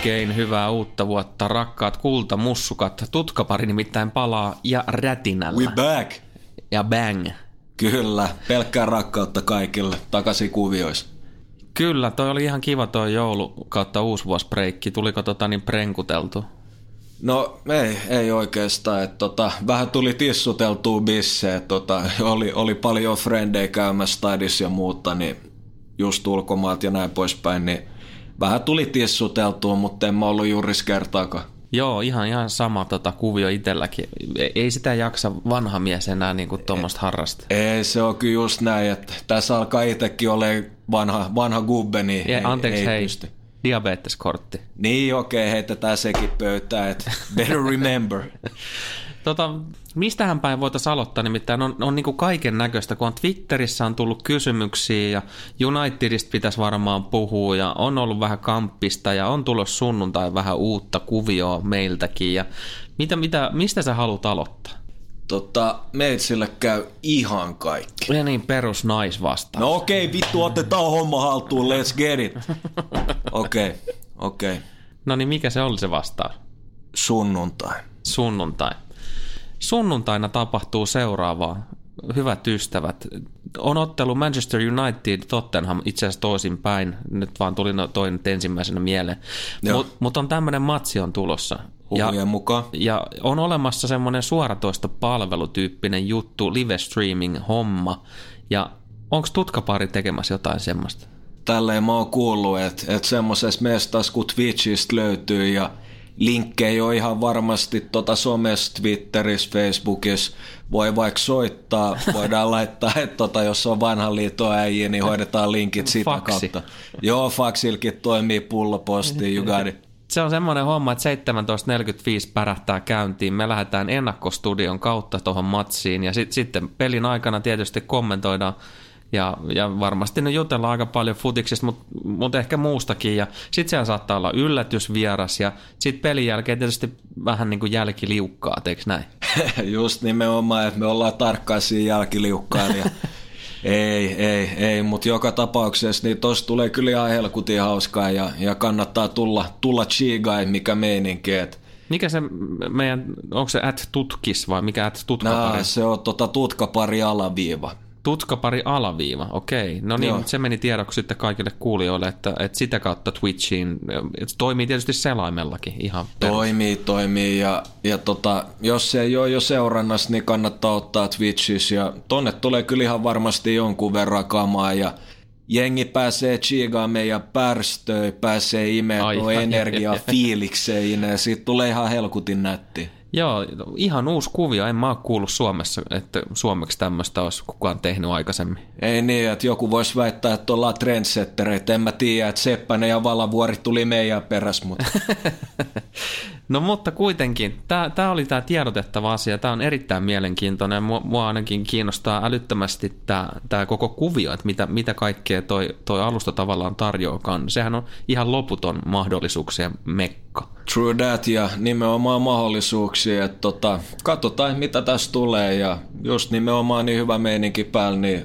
Oikein hyvää uutta vuotta, rakkaat kultamussukat. Tutkapari nimittäin palaa ja rätinällä. We back! Ja bang. Kyllä, pelkkää rakkautta kaikille, takaisin kuvioissa. Kyllä, toi oli ihan kiva toi joulu kautta uusvuosbreikki. Tuliko tota niin prenkuteltu? No ei, ei oikeastaan. Et, tota, vähän tuli tissuteltua bisse. Tota, oli, oli paljon frendejä käymässä stadissa ja muuta, niin just ulkomaat ja näin poispäin, niin vähän tuli tissuteltua, mutta en mä ollut juuri kertaakaan. Joo, ihan, ihan sama tota, kuvio itselläkin. Ei sitä jaksa vanha mies enää niin kuin tuommoista harrasta. Ei, se on kyllä just näin, että tässä alkaa itsekin olemaan vanha, vanha gubbe, niin Ja, ei, anteeksi, ei hei, pysty. diabeteskortti. Niin okei, okay, heitetään sekin pöytään, että better remember. Tota, mistähän päin voitaisiin aloittaa, nimittäin on, on niin kaiken näköistä, kun on Twitterissä on tullut kysymyksiä ja Unitedista pitäisi varmaan puhua ja on ollut vähän kamppista ja on tullut sunnuntai vähän uutta kuvioa meiltäkin ja mitä, mitä, mistä sä haluat aloittaa? Tota, meitsille käy ihan kaikki. Ja niin perus naisvasta. No okei, okay, vittu, otetaan homma haltuun, let's get it. Okei, okay, okei. Okay. No niin, mikä se oli se vastaus? Sunnuntai. Sunnuntai. Sunnuntaina tapahtuu seuraavaa. Hyvät ystävät, on ottelu Manchester United Tottenham itse asiassa toisinpäin. Nyt vaan tuli no- toi nyt ensimmäisenä mieleen. Mutta mut on tämmöinen matsi on tulossa. Huhujen mukaan. ja on olemassa semmoinen suoratoista palvelutyyppinen juttu, live streaming homma. Ja onko tutkapari tekemässä jotain semmoista? Tälleen mä oon kuullut, että et semmoisessa mestassa kun Twitchistä löytyy ja linkkejä on ihan varmasti tota somessa, Twitterissä, Facebookissa. Voi vaikka soittaa, voidaan laittaa, että tota, jos on vanhan liiton äijä, niin hoidetaan linkit sitä Faksi. kautta. Joo, faksilkin toimii pulloposti, you got it. Se on semmoinen homma, että 17.45 pärähtää käyntiin. Me lähdetään ennakkostudion kautta tuohon matsiin ja sit, sitten pelin aikana tietysti kommentoidaan ja, ja varmasti ne jutellaan aika paljon futiksista, mutta mut ehkä muustakin. Ja sitten siellä saattaa olla yllätysvieras ja sitten pelin jälkeen tietysti vähän niin kuin jälkiliukkaa, eikö näin? Just nimenomaan, että me ollaan tarkkaisia jälkiliukkaan ja ei, ei, ei, mutta joka tapauksessa niin tossa tulee kyllä ihan helkutin hauskaa ja, ja kannattaa tulla, tulla chigai, mikä meininki, että Mikä se meidän, onko se at tutkis vai mikä at tutkapari? Nää, se on tota tutkapari alaviiva. Tutkapari alaviiva, okei. No niin, Joo. se meni tiedoksi sitten kaikille kuulijoille, että, että sitä kautta Twitchiin, että toimii tietysti selaimellakin ihan perus. Toimii, toimii ja, ja tota, jos se ei ole jo seurannassa, niin kannattaa ottaa Twitchissä ja tonne tulee kyllä ihan varmasti jonkun verran kamaa ja jengi pääsee chigaan meidän pärstöi, pääsee imeen energiaa fiilikseen ja siitä tulee ihan helkutin nätti. Joo, ihan uusi kuvio. En mä ole kuullut Suomessa, että suomeksi tämmöistä olisi kukaan tehnyt aikaisemmin. Ei niin, että joku voisi väittää, että ollaan trendsettereitä. En mä tiedä, että Seppänen ja Valavuori tuli meidän perässä, mutta No mutta kuitenkin, tämä oli tämä tiedotettava asia. Tämä on erittäin mielenkiintoinen. Mua, mua ainakin kiinnostaa älyttömästi tämä koko kuvio, että mitä, mitä kaikkea toi, toi alusta tavallaan tarjoakaan. Sehän on ihan loputon mahdollisuuksien mekka. True that ja nimenomaan mahdollisuuksia, että tota, katsotaan mitä tässä tulee ja just nimenomaan niin hyvä meininki päällä, niin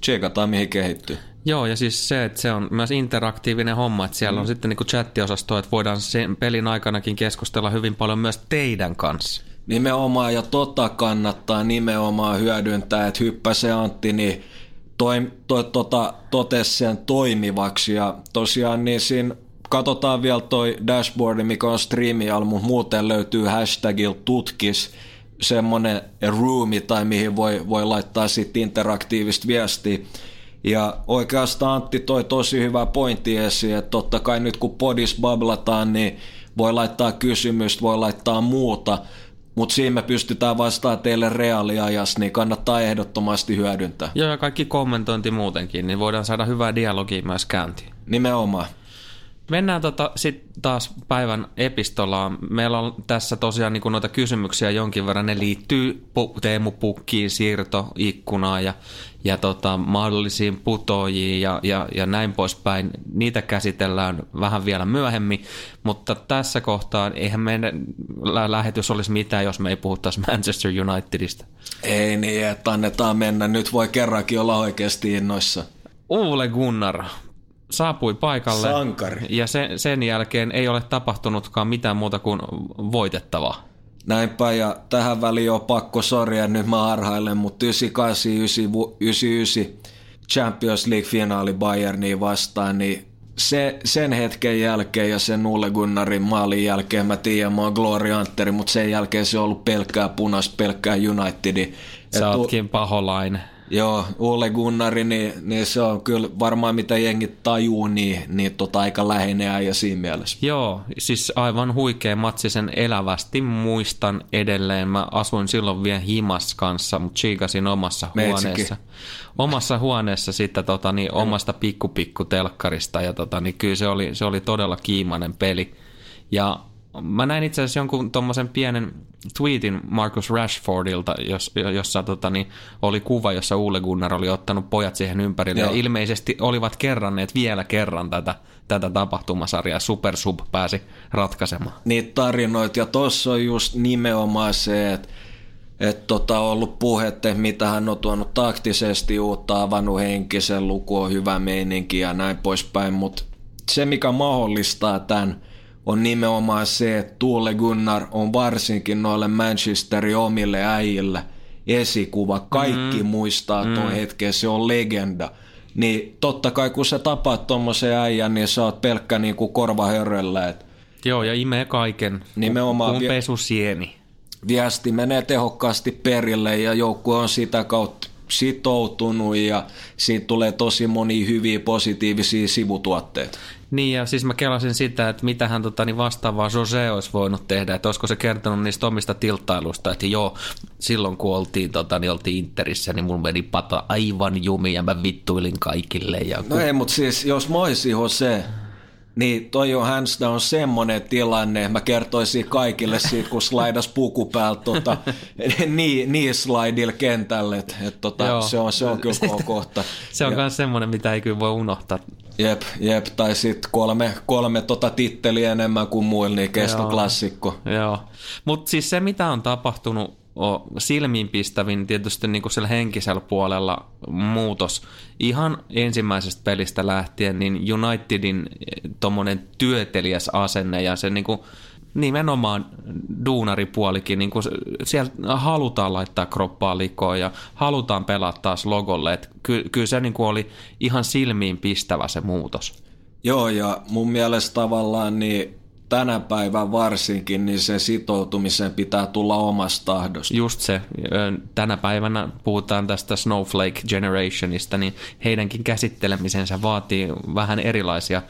tsekataan mihin kehittyy. Joo, ja siis se, että se on myös interaktiivinen homma, että siellä mm. on sitten niin chattiosasto, että voidaan sen pelin aikanakin keskustella hyvin paljon myös teidän kanssa. Nimenomaan ja tota kannattaa nimenomaan hyödyntää, että hyppäse Antti, niin toi, toi, tota, totesi sen toimivaksi ja tosiaan niin siinä katsotaan vielä toi dashboardi, mikä on striimial, mutta muuten löytyy hashtagilla tutkis semmonen roomi tai mihin voi, voi laittaa sitten interaktiivista viestiä. Ja oikeastaan Antti toi tosi hyvä pointti esiin, että totta kai nyt kun podis bablataan, niin voi laittaa kysymystä, voi laittaa muuta, mutta siinä me pystytään vastaamaan teille reaaliajassa, niin kannattaa ehdottomasti hyödyntää. Joo, ja kaikki kommentointi muutenkin, niin voidaan saada hyvää dialogia myös käyntiin. Nimenomaan. Mennään tota sit taas päivän epistolaan. Meillä on tässä tosiaan niin noita kysymyksiä jonkin verran. Ne liittyy Teemu Pukkiin, siirto, ikkunaan ja, ja tota, mahdollisiin putojiin ja, ja, ja näin poispäin. Niitä käsitellään vähän vielä myöhemmin, mutta tässä kohtaa eihän meidän lähetys olisi mitään, jos me ei puhuttaisi Manchester Unitedista. Ei niin, että annetaan mennä. Nyt voi kerrankin olla oikeasti innoissa. Uule Gunnar saapui paikalle. Sankari. Ja sen, sen jälkeen ei ole tapahtunutkaan mitään muuta kuin voitettavaa. Näinpä, ja tähän väliin on pakko soria, nyt mä harhailen, mutta 98, 99 Champions League-finaali Bayerniin vastaan, niin se, sen hetken jälkeen ja sen Ulle Gunnarin maalin jälkeen mä tiedän, mä oon Glory Hunteri, mutta sen jälkeen se on ollut pelkkää punas, pelkkää Unitedi. Sä ootkin paholainen. Joo, Ole Gunnari, niin, niin, se on kyllä varmaan mitä jengit tajuu, niin, niin tota aika läheinen ja siinä mielessä. Joo, siis aivan huikea matsi sen elävästi muistan edelleen. Mä asuin silloin vielä himas kanssa, mutta chiikasin omassa Meitsikin. huoneessa. Omassa huoneessa sitten tota, niin, omasta pikkupikku telkkarista ja tota, niin, kyllä se oli, se oli todella kiimainen peli. Ja Mä näin itse asiassa jonkun tuommoisen pienen tweetin Marcus Rashfordilta, jos, jossa tota, niin, oli kuva, jossa Ulle Gunnar oli ottanut pojat siihen ympärille. Joo. Ja ilmeisesti olivat kerranneet vielä kerran tätä, tätä tapahtumasarjaa. Super Sub pääsi ratkaisemaan. Niitä tarinoita, ja tuossa on just nimenomaan se, että että tota, on ollut puhetta, mitä hän on tuonut taktisesti uutta, avannut henkisen luku, on hyvä meininki ja näin poispäin, mutta se mikä mahdollistaa tämän on nimenomaan se, että Tuule Gunnar on varsinkin noille Manchesterin omille äijille esikuva. Kaikki mm. muistaa tuon mm. hetken, se on legenda. Niin totta kai kun sä tapaat tuommoisen äijän, niin sä oot pelkkä niin kuin korvahörrellä. Et Joo, ja imee kaiken, nimenomaan kuin pesusieni. Viesti menee tehokkaasti perille ja joukkue on sitä kautta sitoutunut ja siitä tulee tosi moni hyviä positiivisia sivutuotteita. Niin ja siis mä kelasin sitä, että mitä hän tota, niin vastaavaa Jose olisi voinut tehdä, että olisiko se kertonut niistä omista tilttailusta, että joo, silloin kun oltiin, tota, niin oltiin Interissä, niin mulla meni pata aivan jumi ja mä vittuilin kaikille. Ja kun... No ei, mutta siis jos mä olisin Jose, niin toi on hands down semmonen tilanne, mä kertoisin kaikille siitä, kun slaidas puku päältä tota, niin, niin slaidilla kentälle, että et, tota, se, on, se on kyllä kohta. se on myös semmoinen, mitä ei kyllä voi unohtaa. Jep, jep, tai sitten kolme, kolme tota titteliä enemmän kuin muilla, niin kestoklassikko. Joo, joo. mutta siis se mitä on tapahtunut silmiinpistävin tietysti niin kuin henkisellä puolella muutos. Ihan ensimmäisestä pelistä lähtien niin Unitedin tuommoinen työtelijäs asenne ja se niin kuin nimenomaan duunaripuolikin, niin kuin siellä halutaan laittaa kroppaa likoon ja halutaan pelata taas logolle. Että ky, kyllä se niin kuin oli ihan silmiin pistävä se muutos. Joo, ja mun mielestä tavallaan niin tänä päivän varsinkin, niin sen sitoutumisen pitää tulla omasta tahdosta. Just se. Tänä päivänä puhutaan tästä Snowflake Generationista, niin heidänkin käsittelemisensä vaatii vähän erilaisia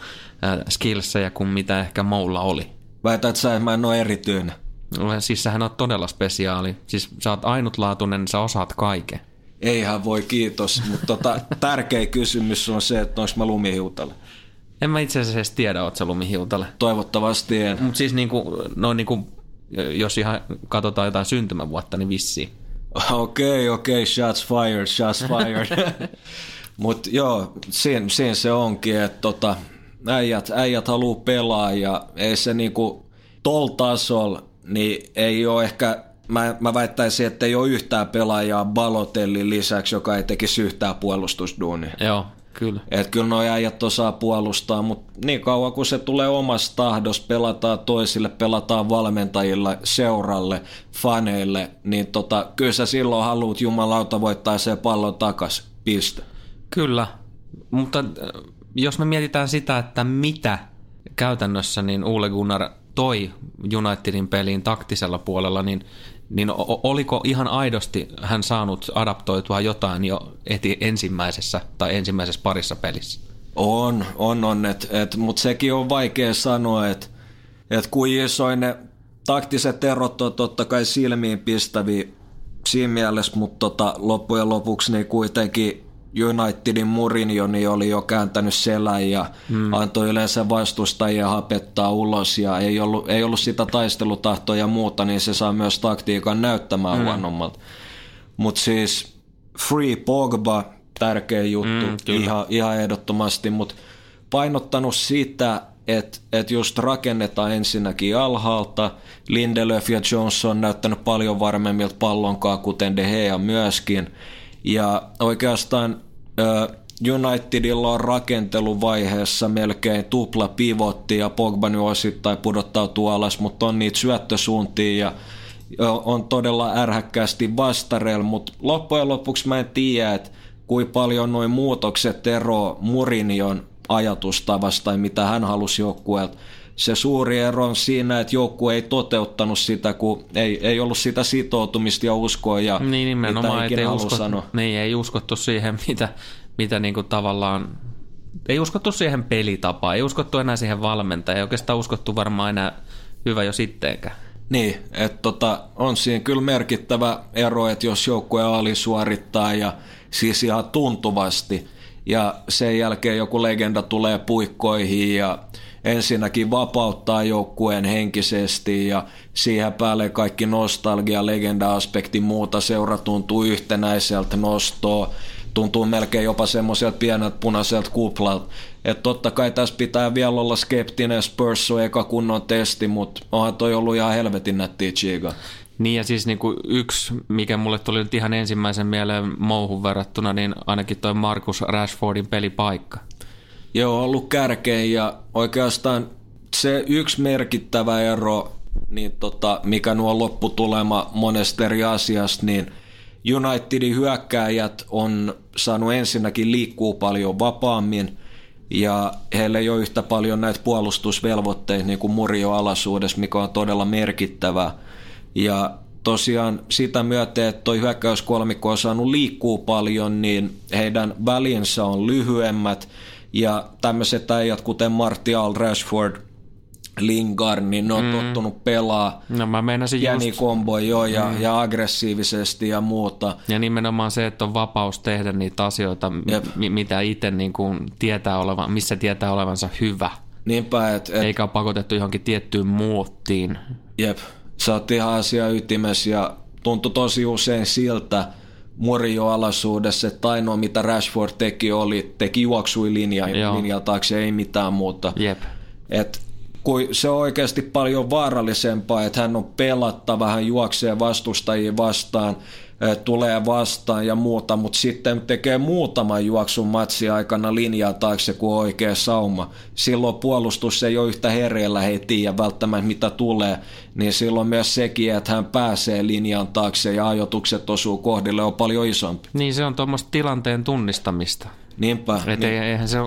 skillsejä kuin mitä ehkä Moulla oli. Väität sä, että mä en ole erityinen? Siis sähän on todella spesiaali. Siis sä oot ainutlaatuinen, sä osaat kaiken. Eihän voi, kiitos. Mutta tota, tärkeä kysymys on se, että onko mä lumihiutalla. En mä itse asiassa edes tiedä, oot sä lumihiutale. Toivottavasti en. Mutta siis niinku, no niinku, jos ihan katsotaan jotain syntymävuotta, niin vissiin. Okei, okay, okei, okay, shots fired, shots fired. Mutta joo, siinä, siinä, se onkin, että tota, äijät, äijät haluaa pelaa ja ei se niinku tol tasolla, niin ei ole ehkä mä, mä väittäisin, että ei ole yhtään pelaajaa Balotellin lisäksi, joka ei tekisi yhtään puolustusduunia. Joo, Kyllä. Et kyllä nuo äijät osaa puolustaa, mutta niin kauan kun se tulee omasta tahdosta, pelataan toisille, pelataan valmentajille, seuralle, faneille, niin tota, kyllä sä silloin haluat jumalauta voittaa se pallon takas. Piste. Kyllä, mutta äh, jos me mietitään sitä, että mitä käytännössä niin Ole Gunnar toi Unitedin peliin taktisella puolella, niin niin oliko ihan aidosti hän saanut adaptoitua jotain jo eti ensimmäisessä tai ensimmäisessä parissa pelissä? On, on, on, et, et, mutta sekin on vaikea sanoa, että et kuin isoin ne taktiset erot on totta kai silmiin pistäviä siinä mielessä, mutta tota, loppujen lopuksi niin kuitenkin Unitedin Mourinho niin oli jo kääntänyt selän ja mm. antoi yleensä vastustajia hapettaa ulos ja ei ollut, ei ollut sitä taistelutahtoa ja muuta, niin se saa myös taktiikan näyttämään mm. huonommalta. Mutta siis Free Pogba, tärkeä juttu, mm, ihan, ihan ehdottomasti, mutta painottanut sitä, että et just rakennetaan ensinnäkin alhaalta. Lindelöf ja Johnson on näyttänyt paljon varmemmilta pallonkaan, kuten De Gea myöskin. Ja oikeastaan Unitedilla on rakenteluvaiheessa melkein tupla pivotti ja Pogba nyt osittain pudottautuu alas, mutta on niitä syöttösuuntia ja on todella ärhäkkäästi vastarel, mutta loppujen lopuksi mä en tiedä, että kuinka paljon noin muutokset ero Murinion ajatustavasta tai mitä hän halusi joukkueelta. Se suuri ero on siinä, että joukkue ei toteuttanut sitä, kun ei, ei ollut sitä sitoutumista ja uskoa ja niin, nimenomaan, mitä ei, uskot, sanoa. Niin, ei uskottu siihen, mitä, mitä niin kuin tavallaan ei uskottu siihen pelitapaan, ei uskottu enää siihen valmentajaan, ei oikeastaan uskottu varmaan enää hyvä jo sittenkään. Niin, että tota, on siinä kyllä merkittävä ero, että jos joukkue alisuorittaa ja siis ihan tuntuvasti – ja sen jälkeen joku legenda tulee puikkoihin ja ensinnäkin vapauttaa joukkueen henkisesti ja siihen päälle kaikki nostalgia, legenda-aspekti muuta seura tuntuu yhtenäiseltä nostoa, tuntuu melkein jopa semmoiselta pieneltä punaiselta kuplalta. Että totta kai tässä pitää vielä olla skeptinen, Spurs on eka kunnon testi, mutta onhan toi ollut ihan helvetin nättiä chiga. Niin ja siis niin kuin yksi, mikä mulle tuli nyt ihan ensimmäisen mieleen mouhun verrattuna, niin ainakin toi Markus Rashfordin pelipaikka. Joo, ollut kärkein ja oikeastaan se yksi merkittävä ero, niin tota, mikä nuo lopputulema monesta eri asiasta, niin Unitedin hyökkääjät on saanut ensinnäkin liikkuu paljon vapaammin ja heillä ei ole yhtä paljon näitä puolustusvelvoitteita niin kuin Murio alaisuudessa, mikä on todella merkittävää. Ja tosiaan sitä myöten, että toi hyökkäyskolmikko on saanut liikkuu paljon, niin heidän välinsä on lyhyemmät. Ja tämmöiset äijät, kuten Martial, Rashford, Lingard, niin ne on mm. tottunut pelaa no, mä Jäni kombo jo ja, mm. ja aggressiivisesti ja muuta. Ja nimenomaan se, että on vapaus tehdä niitä asioita, m- mitä itse niin kuin tietää olevan, missä tietää olevansa hyvä. Niinpä, et, et... Eikä ole pakotettu johonkin tiettyyn muottiin. Jep, sä oot ihan asia ytimessä ja tuntui tosi usein siltä Murio alaisuudessa, että ainoa mitä Rashford teki oli, teki juoksui linja, linja taakse, ei mitään muuta. Jep. Et kun se on oikeasti paljon vaarallisempaa, että hän on pelattava, hän juoksee vastustajia vastaan, tulee vastaan ja muuta, mutta sitten tekee muutaman juoksun matsi aikana linjaa taakse kuin oikea sauma. Silloin puolustus ei ole yhtä hereillä heti ja välttämättä mitä tulee, niin silloin myös sekin, että hän pääsee linjan taakse ja ajotukset osuu kohdille on paljon isompi. Niin se on tuommoista tilanteen tunnistamista. Niinpä. Et niin. eihän se,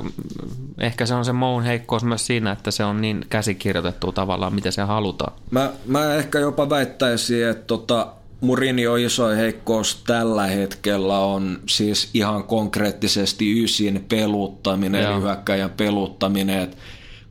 ehkä se on se Moun heikkous myös siinä, että se on niin käsikirjoitettu tavallaan, mitä se halutaan. Mä, mä ehkä jopa väittäisin, että tota, Murinio iso heikkous tällä hetkellä on siis ihan konkreettisesti ysin peluttaminen, Joo. eli hyökkäjän peluttaminen. Et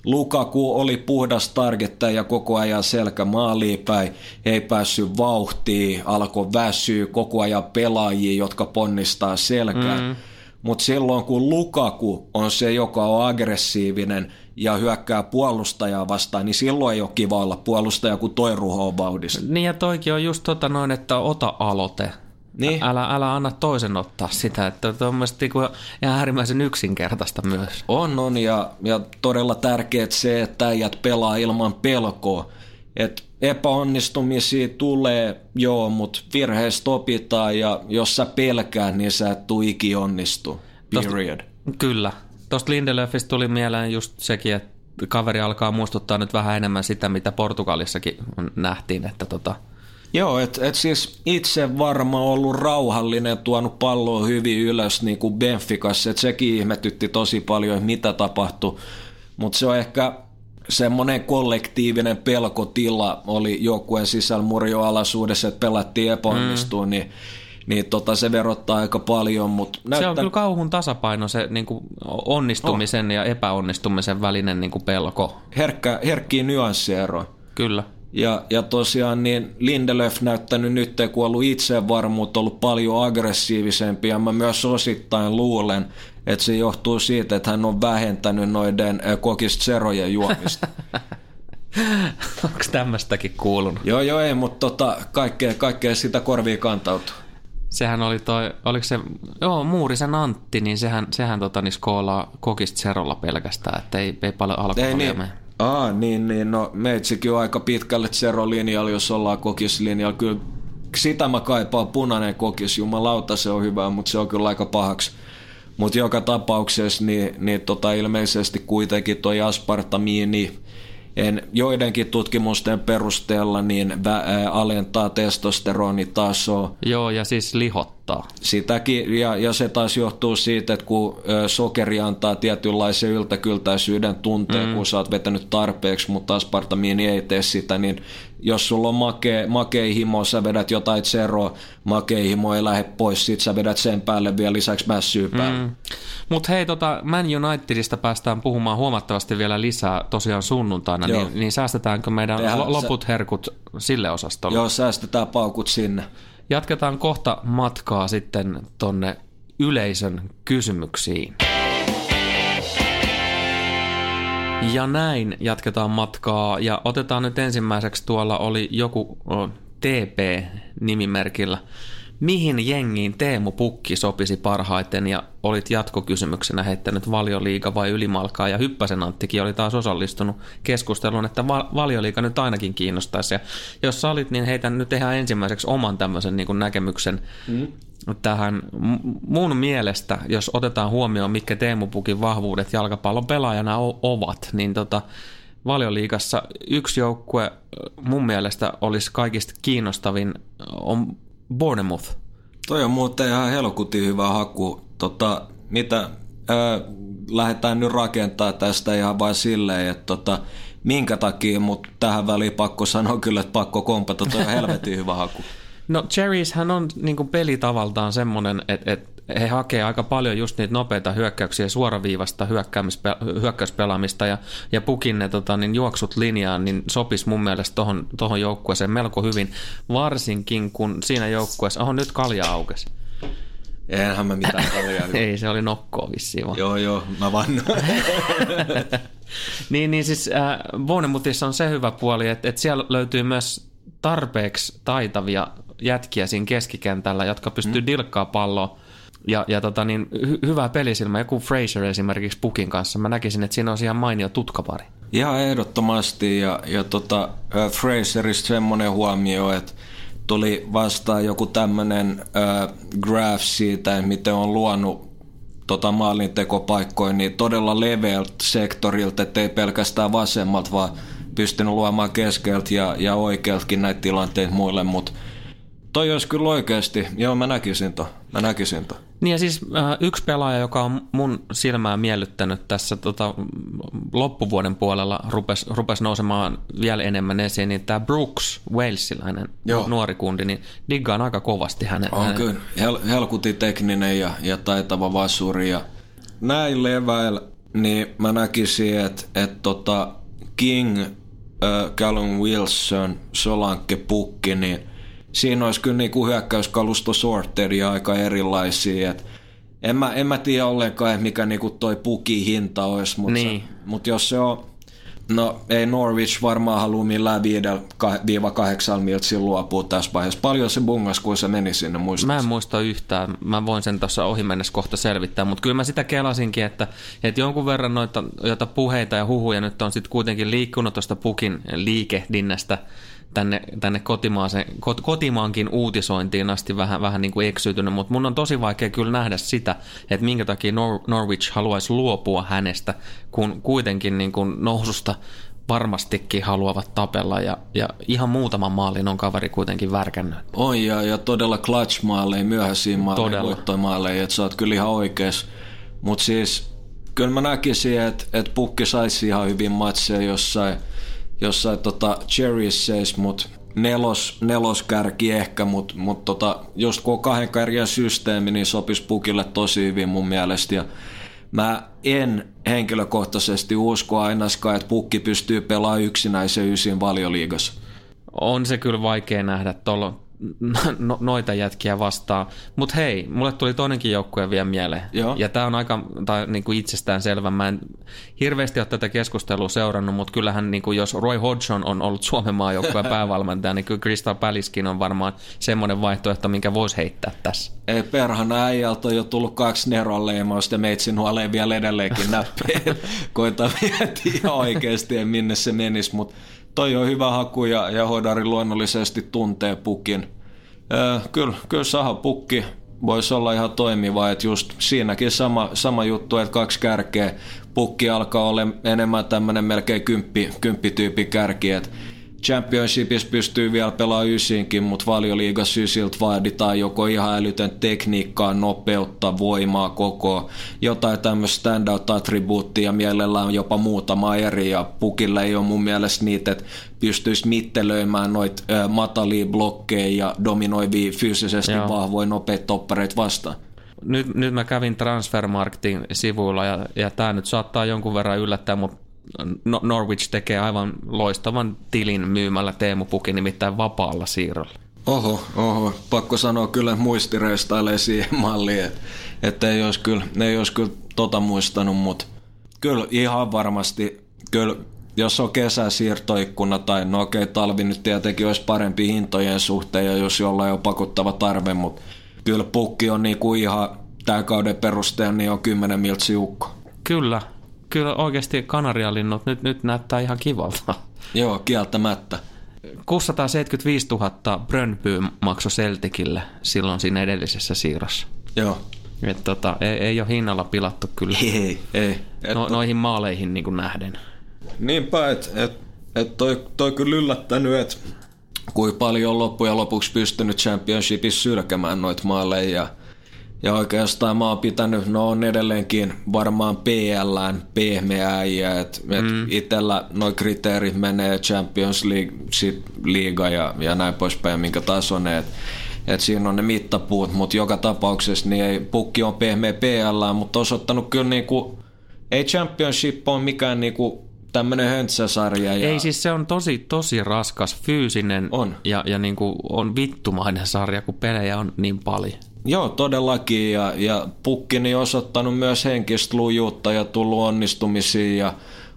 Lukaku oli puhdas targettaja koko ajan selkä maaliin päin, ei päässyt vauhtiin, alkoi väsyä koko ajan pelaajia, jotka ponnistaa selkään. Mm. Mutta silloin kun Lukaku on se, joka on aggressiivinen ja hyökkää puolustajaa vastaan, niin silloin ei ole kiva olla puolustaja, kun toi ruho vauhdissa. Niin ja toikin on just tota noin, että ota aloite. Niin. Älä, älä anna toisen ottaa sitä, että tuommoista niinku ihan äärimmäisen yksinkertaista myös. On, on ja, ja todella tärkeää se, että äijät pelaa ilman pelkoa. Et epäonnistumisia tulee, joo, mutta virheistä opitaan ja jos sä pelkäät, niin sä et tuu iki onnistu. Period. Tosta, kyllä. Tuosta Lindelöfistä tuli mieleen just sekin, että kaveri alkaa muistuttaa nyt vähän enemmän sitä, mitä Portugalissakin nähtiin, että tota, Joo, että et siis itse varma ollut rauhallinen, tuonut palloa hyvin ylös niin kuin Benficassa, että sekin ihmetytti tosi paljon, että mitä tapahtui. Mutta se on ehkä semmoinen kollektiivinen pelkotila oli joukkueen sisällä murjoalaisuudessa, että pelattiin epäonnistuun, mm. niin niin tota, se verottaa aika paljon. Mutta näyttä... Se on kyllä kauhun tasapaino, se niin kuin onnistumisen oh. ja epäonnistumisen välinen niin kuin pelko. Herkkä, herkkiä nyanssiero. Kyllä. Ja, ja tosiaan niin Lindelöf näyttänyt nyt, kun on ollut itsevarmuutta, ollut paljon aggressiivisempi ja mä myös osittain luulen, että se johtuu siitä, että hän on vähentänyt noiden kokistserojen juomista. Onko tämmöistäkin kuulunut? Joo, joo, ei, mutta tota, kaikkea, kaikkea sitä korviin kantautuu. Sehän oli toi, oliko se, joo, Muurisen Antti, niin sehän, sehän tota, niin skoolaa kokista serolla pelkästään, että ei, ei paljon alkoholia ei, niin. mene. Aa, niin, niin, no meitsikin on aika pitkälle Zero-linjalla, jos ollaan kokislinjalla. Kyllä sitä mä kaipaan punainen kokis, jumalauta se on hyvä, mutta se on kyllä aika pahaksi. Mutta joka tapauksessa niin, niin tota, ilmeisesti kuitenkin toi aspartamiini en, joidenkin tutkimusten perusteella niin vä, alentaa testosteronitasoa. Joo, ja siis lihottaa. Sitäkin, ja, ja se taas johtuu siitä, että kun sokeri antaa tietynlaisen yltäkyltäisyyden tunteen, mm. kun sä oot vetänyt tarpeeksi, mutta aspartamiini ei tee sitä, niin jos sulla on make, makeihimo, sä vedät jotain zeroa, makeihimo ei lähde pois, sit sä vedät sen päälle vielä lisäksi mässyä päälle. Mm. Mutta hei, tota, Man Unitedista päästään puhumaan huomattavasti vielä lisää tosiaan sunnuntaina, niin, niin säästetäänkö meidän Tehdään, loput herkut sille osastolle? Joo, säästetään paukut sinne. Jatketaan kohta matkaa sitten tonne yleisön kysymyksiin. Ja näin jatketaan matkaa ja otetaan nyt ensimmäiseksi tuolla oli joku TP-nimimerkillä mihin jengiin Teemu Pukki sopisi parhaiten ja olit jatkokysymyksenä heittänyt valioliiga vai ylimalkaa ja Hyppäsen Anttikin oli taas osallistunut keskusteluun, että valioliiga nyt ainakin kiinnostaisi ja jos sä olit, niin heitän nyt ihan ensimmäiseksi oman tämmöisen niin näkemyksen mm. tähän. Mun mielestä, jos otetaan huomioon, mitkä Teemu Pukin vahvuudet jalkapallon pelaajana ovat, niin tota, valioliigassa yksi joukkue mun mielestä olisi kaikista kiinnostavin on Bournemouth. Toi on muuten ihan helkutin hyvä haku. Tota, mitä ää, lähdetään nyt rakentaa tästä ihan vain silleen, että tota, minkä takia, mutta tähän väliin pakko sanoa kyllä, että pakko kompata, toi on helvetin hyvä haku. No Cherries hän on niin pelitavaltaan semmoinen, että, että he hakee aika paljon just niitä nopeita hyökkäyksiä, suoraviivasta hyökkäyspelaamista ja, ja pukin ne tota, niin juoksut linjaan, niin sopisi mun mielestä tohon, tohon joukkueeseen melko hyvin, varsinkin kun siinä joukkueessa, on nyt kalja aukesi. Eihän mä mitään kaljaa. Ei, se oli nokkoa vissiin vaan. Joo, joo, mä vannoin. niin, niin siis äh, Bonemutissa on se hyvä puoli, että, että siellä löytyy myös tarpeeksi taitavia jätkiä siinä keskikentällä, jotka pystyy mm. dilkkaa palloa ja, ja tota niin, hy- hyvä pelisilmä, joku Fraser esimerkiksi Pukin kanssa. Mä näkisin, että siinä on ihan mainio tutkapari. Ihan ehdottomasti ja, ja tota, Fraserista semmoinen huomio, että tuli vastaan joku tämmöinen äh, graph siitä, miten on luonut tota maalintekopaikkoja, niin todella leveältä sektorilta, ettei pelkästään vasemmalta, vaan pystynyt luomaan keskeltä ja, ja oikealtakin näitä tilanteita muille, mutta toi olisi kyllä oikeasti, joo mä näkisin to, mä näkisin to. Niin ja siis äh, yksi pelaaja, joka on mun silmää miellyttänyt tässä tota, loppuvuoden puolella, rupesi rupes nousemaan vielä enemmän esiin, niin tämä Brooks, Walesilainen Joo. nuori kundi, niin diggaan aika kovasti hänen. On hänen. kyllä, Hel- helkuti tekninen ja, ja taitava vasuri ja näin leväillä, niin mä näkisin, että et tota King, äh, Callum Wilson, Solanke Pukki, niin siinä olisi kyllä niinku hyökkäyskalusto sorteria aika erilaisia. Et en, mä, en mä tiedä ollenkaan, mikä niinku toi puki hinta olisi, mutta niin. mut jos se on No ei Norwich varmaan halua millään 5-8 miltä luopuu tässä vaiheessa. Paljon se bungas, kun se meni sinne muistaa. Mä en muista yhtään. Mä voin sen tuossa ohi mennessä kohta selvittää, mutta kyllä mä sitä kelasinkin, että, että jonkun verran noita joita puheita ja huhuja nyt on sitten kuitenkin liikkunut tuosta pukin liikehdinnästä tänne, tänne kotimaaseen, kot, kotimaankin uutisointiin asti vähän, vähän niin kuin eksytynyt, mutta mun on tosi vaikea kyllä nähdä sitä, että minkä takia Nor- Norwich haluaisi luopua hänestä, kun kuitenkin niin kuin noususta varmastikin haluavat tapella ja, ja ihan muutaman maalin on kaveri kuitenkin värkännyt. On ja, ja todella clutch maaleja, myöhäisiä maaleja, voittomaaleja, että sä oot kyllä ihan oikeas. Mutta siis kyllä mä näkisin, että, että pukki saisi ihan hyvin matseja jossain – jossain tota Cherries seis, mut nelos, neloskärki ehkä, mutta mut tota, just kun on kahden kärjen systeemi, niin sopisi pukille tosi hyvin mun mielestä. Ja mä en henkilökohtaisesti usko ainakaan, että pukki pystyy pelaamaan yksinäisen ysin valioliigassa. On se kyllä vaikea nähdä tuolla no, noita jätkiä vastaan. Mutta hei, mulle tuli toinenkin joukkue vielä mieleen. Joo. Ja tämä on aika tai, niin kuin itsestään selvä. Mä en hirveästi ole tätä keskustelua seurannut, mutta kyllähän niin kuin jos Roy Hodgson on ollut Suomen maajoukkueen päävalmentaja, niin kyllä Crystal Palacekin on varmaan semmoinen vaihtoehto, minkä voisi heittää tässä. Ei perhana äijältä on jo tullut kaksi Neron leimausta ja meitsin huoleen vielä edelleenkin näppeen. Koita miettiä oikeasti, minne se menisi, mutta toi on hyvä haku ja, ja Hodari luonnollisesti tuntee pukin. Öö, kyllä, kyllä Saha pukki voisi olla ihan toimiva, että just siinäkin sama, sama juttu, että kaksi kärkeä, pukki alkaa olla enemmän tämmöinen melkein kymppi, kymppityyppi kärki, että Championshipissa pystyy vielä pelaamaan ysinkin, mutta valioliigassa ysiltä vaaditaan joko ihan älytön tekniikkaa, nopeutta, voimaa, koko jotain tämmöistä standout-attribuuttia mielellään jopa muutama eri ja pukilla ei ole mun mielestä niitä, että pystyisi mittelöimään noita matalia blokkeja ja dominoivia fyysisesti Joo. vahvoja nopeita toppareita vastaan. Nyt, nyt mä kävin Transfermarktin sivuilla ja, ja tämä nyt saattaa jonkun verran yllättää, mutta No- Norwich tekee aivan loistavan tilin myymällä Teemu Pukin nimittäin vapaalla siirrolla. Oho, oho. Pakko sanoa kyllä muistireistailee siihen malliin, että, ei olisi kyllä, ei olisi kyllä tota muistanut, mutta kyllä ihan varmasti, kyllä jos on kesäsiirtoikkuna tai no okei, talvi nyt tietenkin olisi parempi hintojen suhteen ja jos jollain on pakottava tarve, mutta kyllä pukki on niinku ihan tämän kauden perusteella niin on 10 miltsi ukko. Kyllä, kyllä oikeasti Kanarialinnut nyt, nyt näyttää ihan kivalta. Joo, kieltämättä. 675 000 Brönby maksoi Celticille silloin siinä edellisessä siirrossa. Joo. Et tota, ei, ei ole hinnalla pilattu kyllä Ei, ei. Et no, noihin maaleihin niin kuin nähden. Niinpä, että et, et toi, toi kyllä yllättänyt, että kuinka paljon on loppujen lopuksi pystynyt championshipissa sylkämään noita maaleja. Ja, oikeastaan mä oon pitänyt, no on edelleenkin varmaan PLään pehmeä äijä, että et mm. itellä noi kriteerit menee Champions League, sit liiga ja, ja näin poispäin, minkä tasoinen, että et siinä on ne mittapuut, mutta joka tapauksessa niin ei, pukki on pehmeä PL, mutta osoittanut kyllä niinku, ei Championship ole mikään niinku tämmöinen höntsäsarja. Ja Ei siis se on tosi, tosi raskas, fyysinen On. ja, ja niin kuin on vittumainen sarja, kun pelejä on niin paljon. Joo, todellakin. Ja, ja Pukkini osoittanut myös henkistä lujuutta ja tullut onnistumisiin ja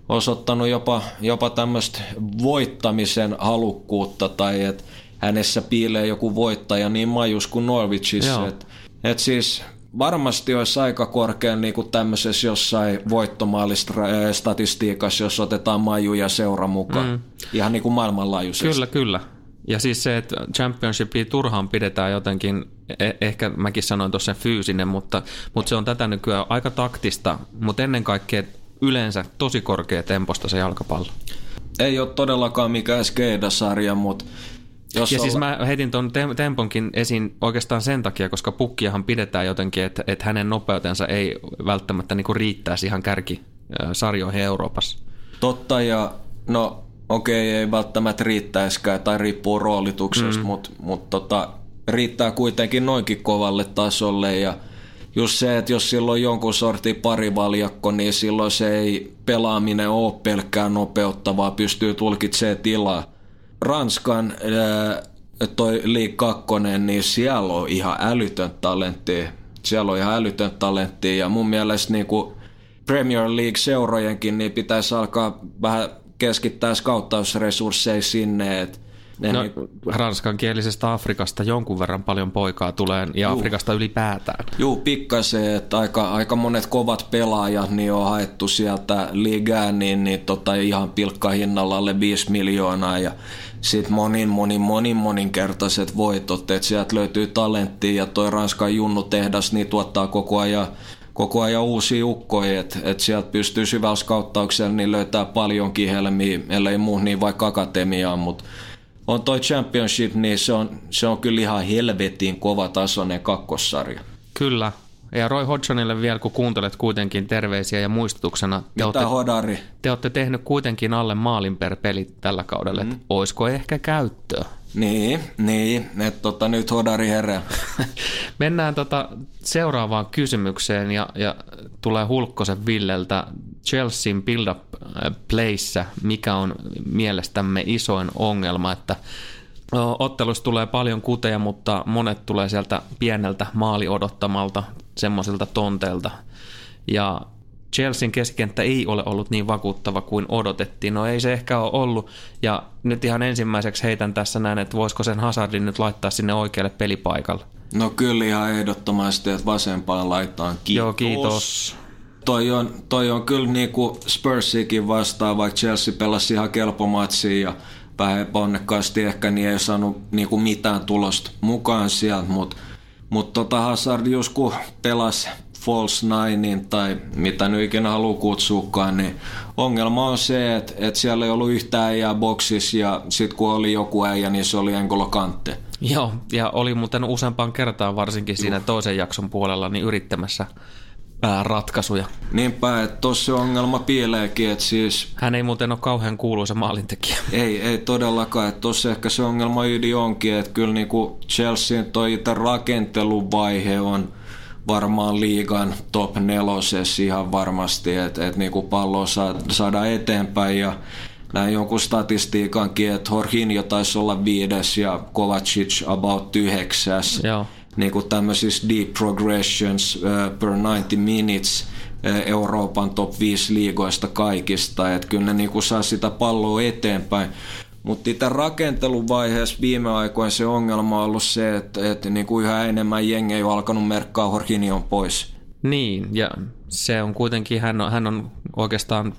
osoittanut jopa, jopa tämmöistä voittamisen halukkuutta tai että hänessä piilee joku voittaja niin majus kuin Norwichissa. Joo. Et, et siis varmasti olisi aika korkea niin kuin tämmöisessä jossain voittomaalistatistiikassa, jos otetaan maju ja seura mukaan. Mm. Ihan niin kuin maailmanlaajuisesti. Kyllä, kyllä. Ja siis se, että championshipia turhaan pidetään jotenkin, eh- ehkä mäkin sanoin tuossa fyysinen, mutta, mutta se on tätä nykyään aika taktista, mutta ennen kaikkea yleensä tosi korkea temposta se jalkapallo. Ei ole todellakaan mikään skeidasarja, mutta jos Ja olla... siis mä heitin tuon temponkin esiin oikeastaan sen takia, koska pukkiahan pidetään jotenkin, että, että hänen nopeutensa ei välttämättä niinku riittäisi ihan kärkisarjoihin Euroopassa. Totta ja no okei ei välttämättä riittäisikään tai riippuu roolituksesta, mm. mutta mut, tota, riittää kuitenkin noinkin kovalle tasolle ja just se, että jos silloin jonkun sortin parivaljakko, niin silloin se ei pelaaminen ole pelkkää nopeutta, vaan pystyy tulkitsemaan tilaa. Ranskan ää, toi League 2, niin siellä on ihan älytön talentti. Siellä on ihan älytön talentti ja mun mielestä niin kuin Premier League-seurojenkin niin pitäisi alkaa vähän keskittää skauttausresursseja sinne, että ne No, niin, ranskankielisestä Afrikasta jonkun verran paljon poikaa tulee, ja Afrikasta ylipäätään. Juu, pikkasen, että aika, aika monet kovat pelaajat niin on haettu sieltä ligään niin, niin tota, ihan pilkkahinnalla alle 5 miljoonaa ja sitten monin, monin, monin, moninkertaiset voitot, että sieltä löytyy talenttia ja toi Ranskan junnutehdas niin tuottaa koko ajan koko ajan uusia ukkoja, että et sieltä pystyy syvällä skauttauksella niin löytää paljonkin helmiä, ellei muu niin vaikka akatemiaan, mutta on toi championship, niin se on, se on kyllä ihan helvetin kova tasoinen kakkossarja. Kyllä. Ja Roy Hodgsonille vielä, kun kuuntelet kuitenkin terveisiä ja muistutuksena, te Mitä olette, hodari? te olette tehnyt kuitenkin alle maalin per peli tällä kaudella, mm. että olisiko ehkä käyttöä? Niin, niin, että tota, nyt hodari herää. Mennään tota seuraavaan kysymykseen ja, ja tulee Hulkkosen Villeltä Chelsean build-up playssä, mikä on mielestämme isoin ongelma, että ottelussa tulee paljon kuteja, mutta monet tulee sieltä pieneltä maali odottamalta semmoisilta tonteilta. Ja Chelsean keskikenttä ei ole ollut niin vakuuttava kuin odotettiin. No ei se ehkä ole ollut. Ja nyt ihan ensimmäiseksi heitän tässä näin, että voisiko sen Hazardin nyt laittaa sinne oikealle pelipaikalle. No kyllä ihan ehdottomasti, että vasempaan laittaa kiitos. Joo, kiitos. Toi on, toi on kyllä niinku Spursikin vastaan, vaikka Chelsea pelasi ihan kelpo ja vähän epäonnekkaasti ehkä niin ei saanut niinku mitään tulosta mukaan sieltä, mutta mut tota Hazard just kun pelasi false ninein tai mitä nyt ikinä haluaa kutsuukaan, niin ongelma on se, että, että siellä ei ollut yhtään äijää boksissa ja sitten kun oli joku äijä, niin se oli Engolo Kante. Joo, ja oli muuten useampaan kertaan varsinkin siinä Juh. toisen jakson puolella niin yrittämässä ratkaisuja. Niinpä, että tuossa ongelma piileekin, että siis... Hän ei muuten ole kauhean kuuluisa maalintekijä. Ei, ei todellakaan, että tuossa ehkä se ongelma ydin onkin, että kyllä niinku Chelsean toi itse rakenteluvaihe on varmaan liigan top nelosessa ihan varmasti, että et niinku pallo saa, saada eteenpäin ja näin jonkun statistiikankin, että Horhinjo taisi olla viides ja Kovacic about yhdeksäs. Joo niin kuin tämmöisissä deep progressions uh, per 90 minutes uh, Euroopan top 5 liigoista kaikista, että kyllä ne niin kuin saa sitä palloa eteenpäin. Mutta itse rakenteluvaiheessa viime aikoina se ongelma on ollut se, että, että niin kuin yhä enemmän jengejä on alkanut merkkaa Horhinion pois. Niin, ja se on kuitenkin, hän on, hän on oikeastaan,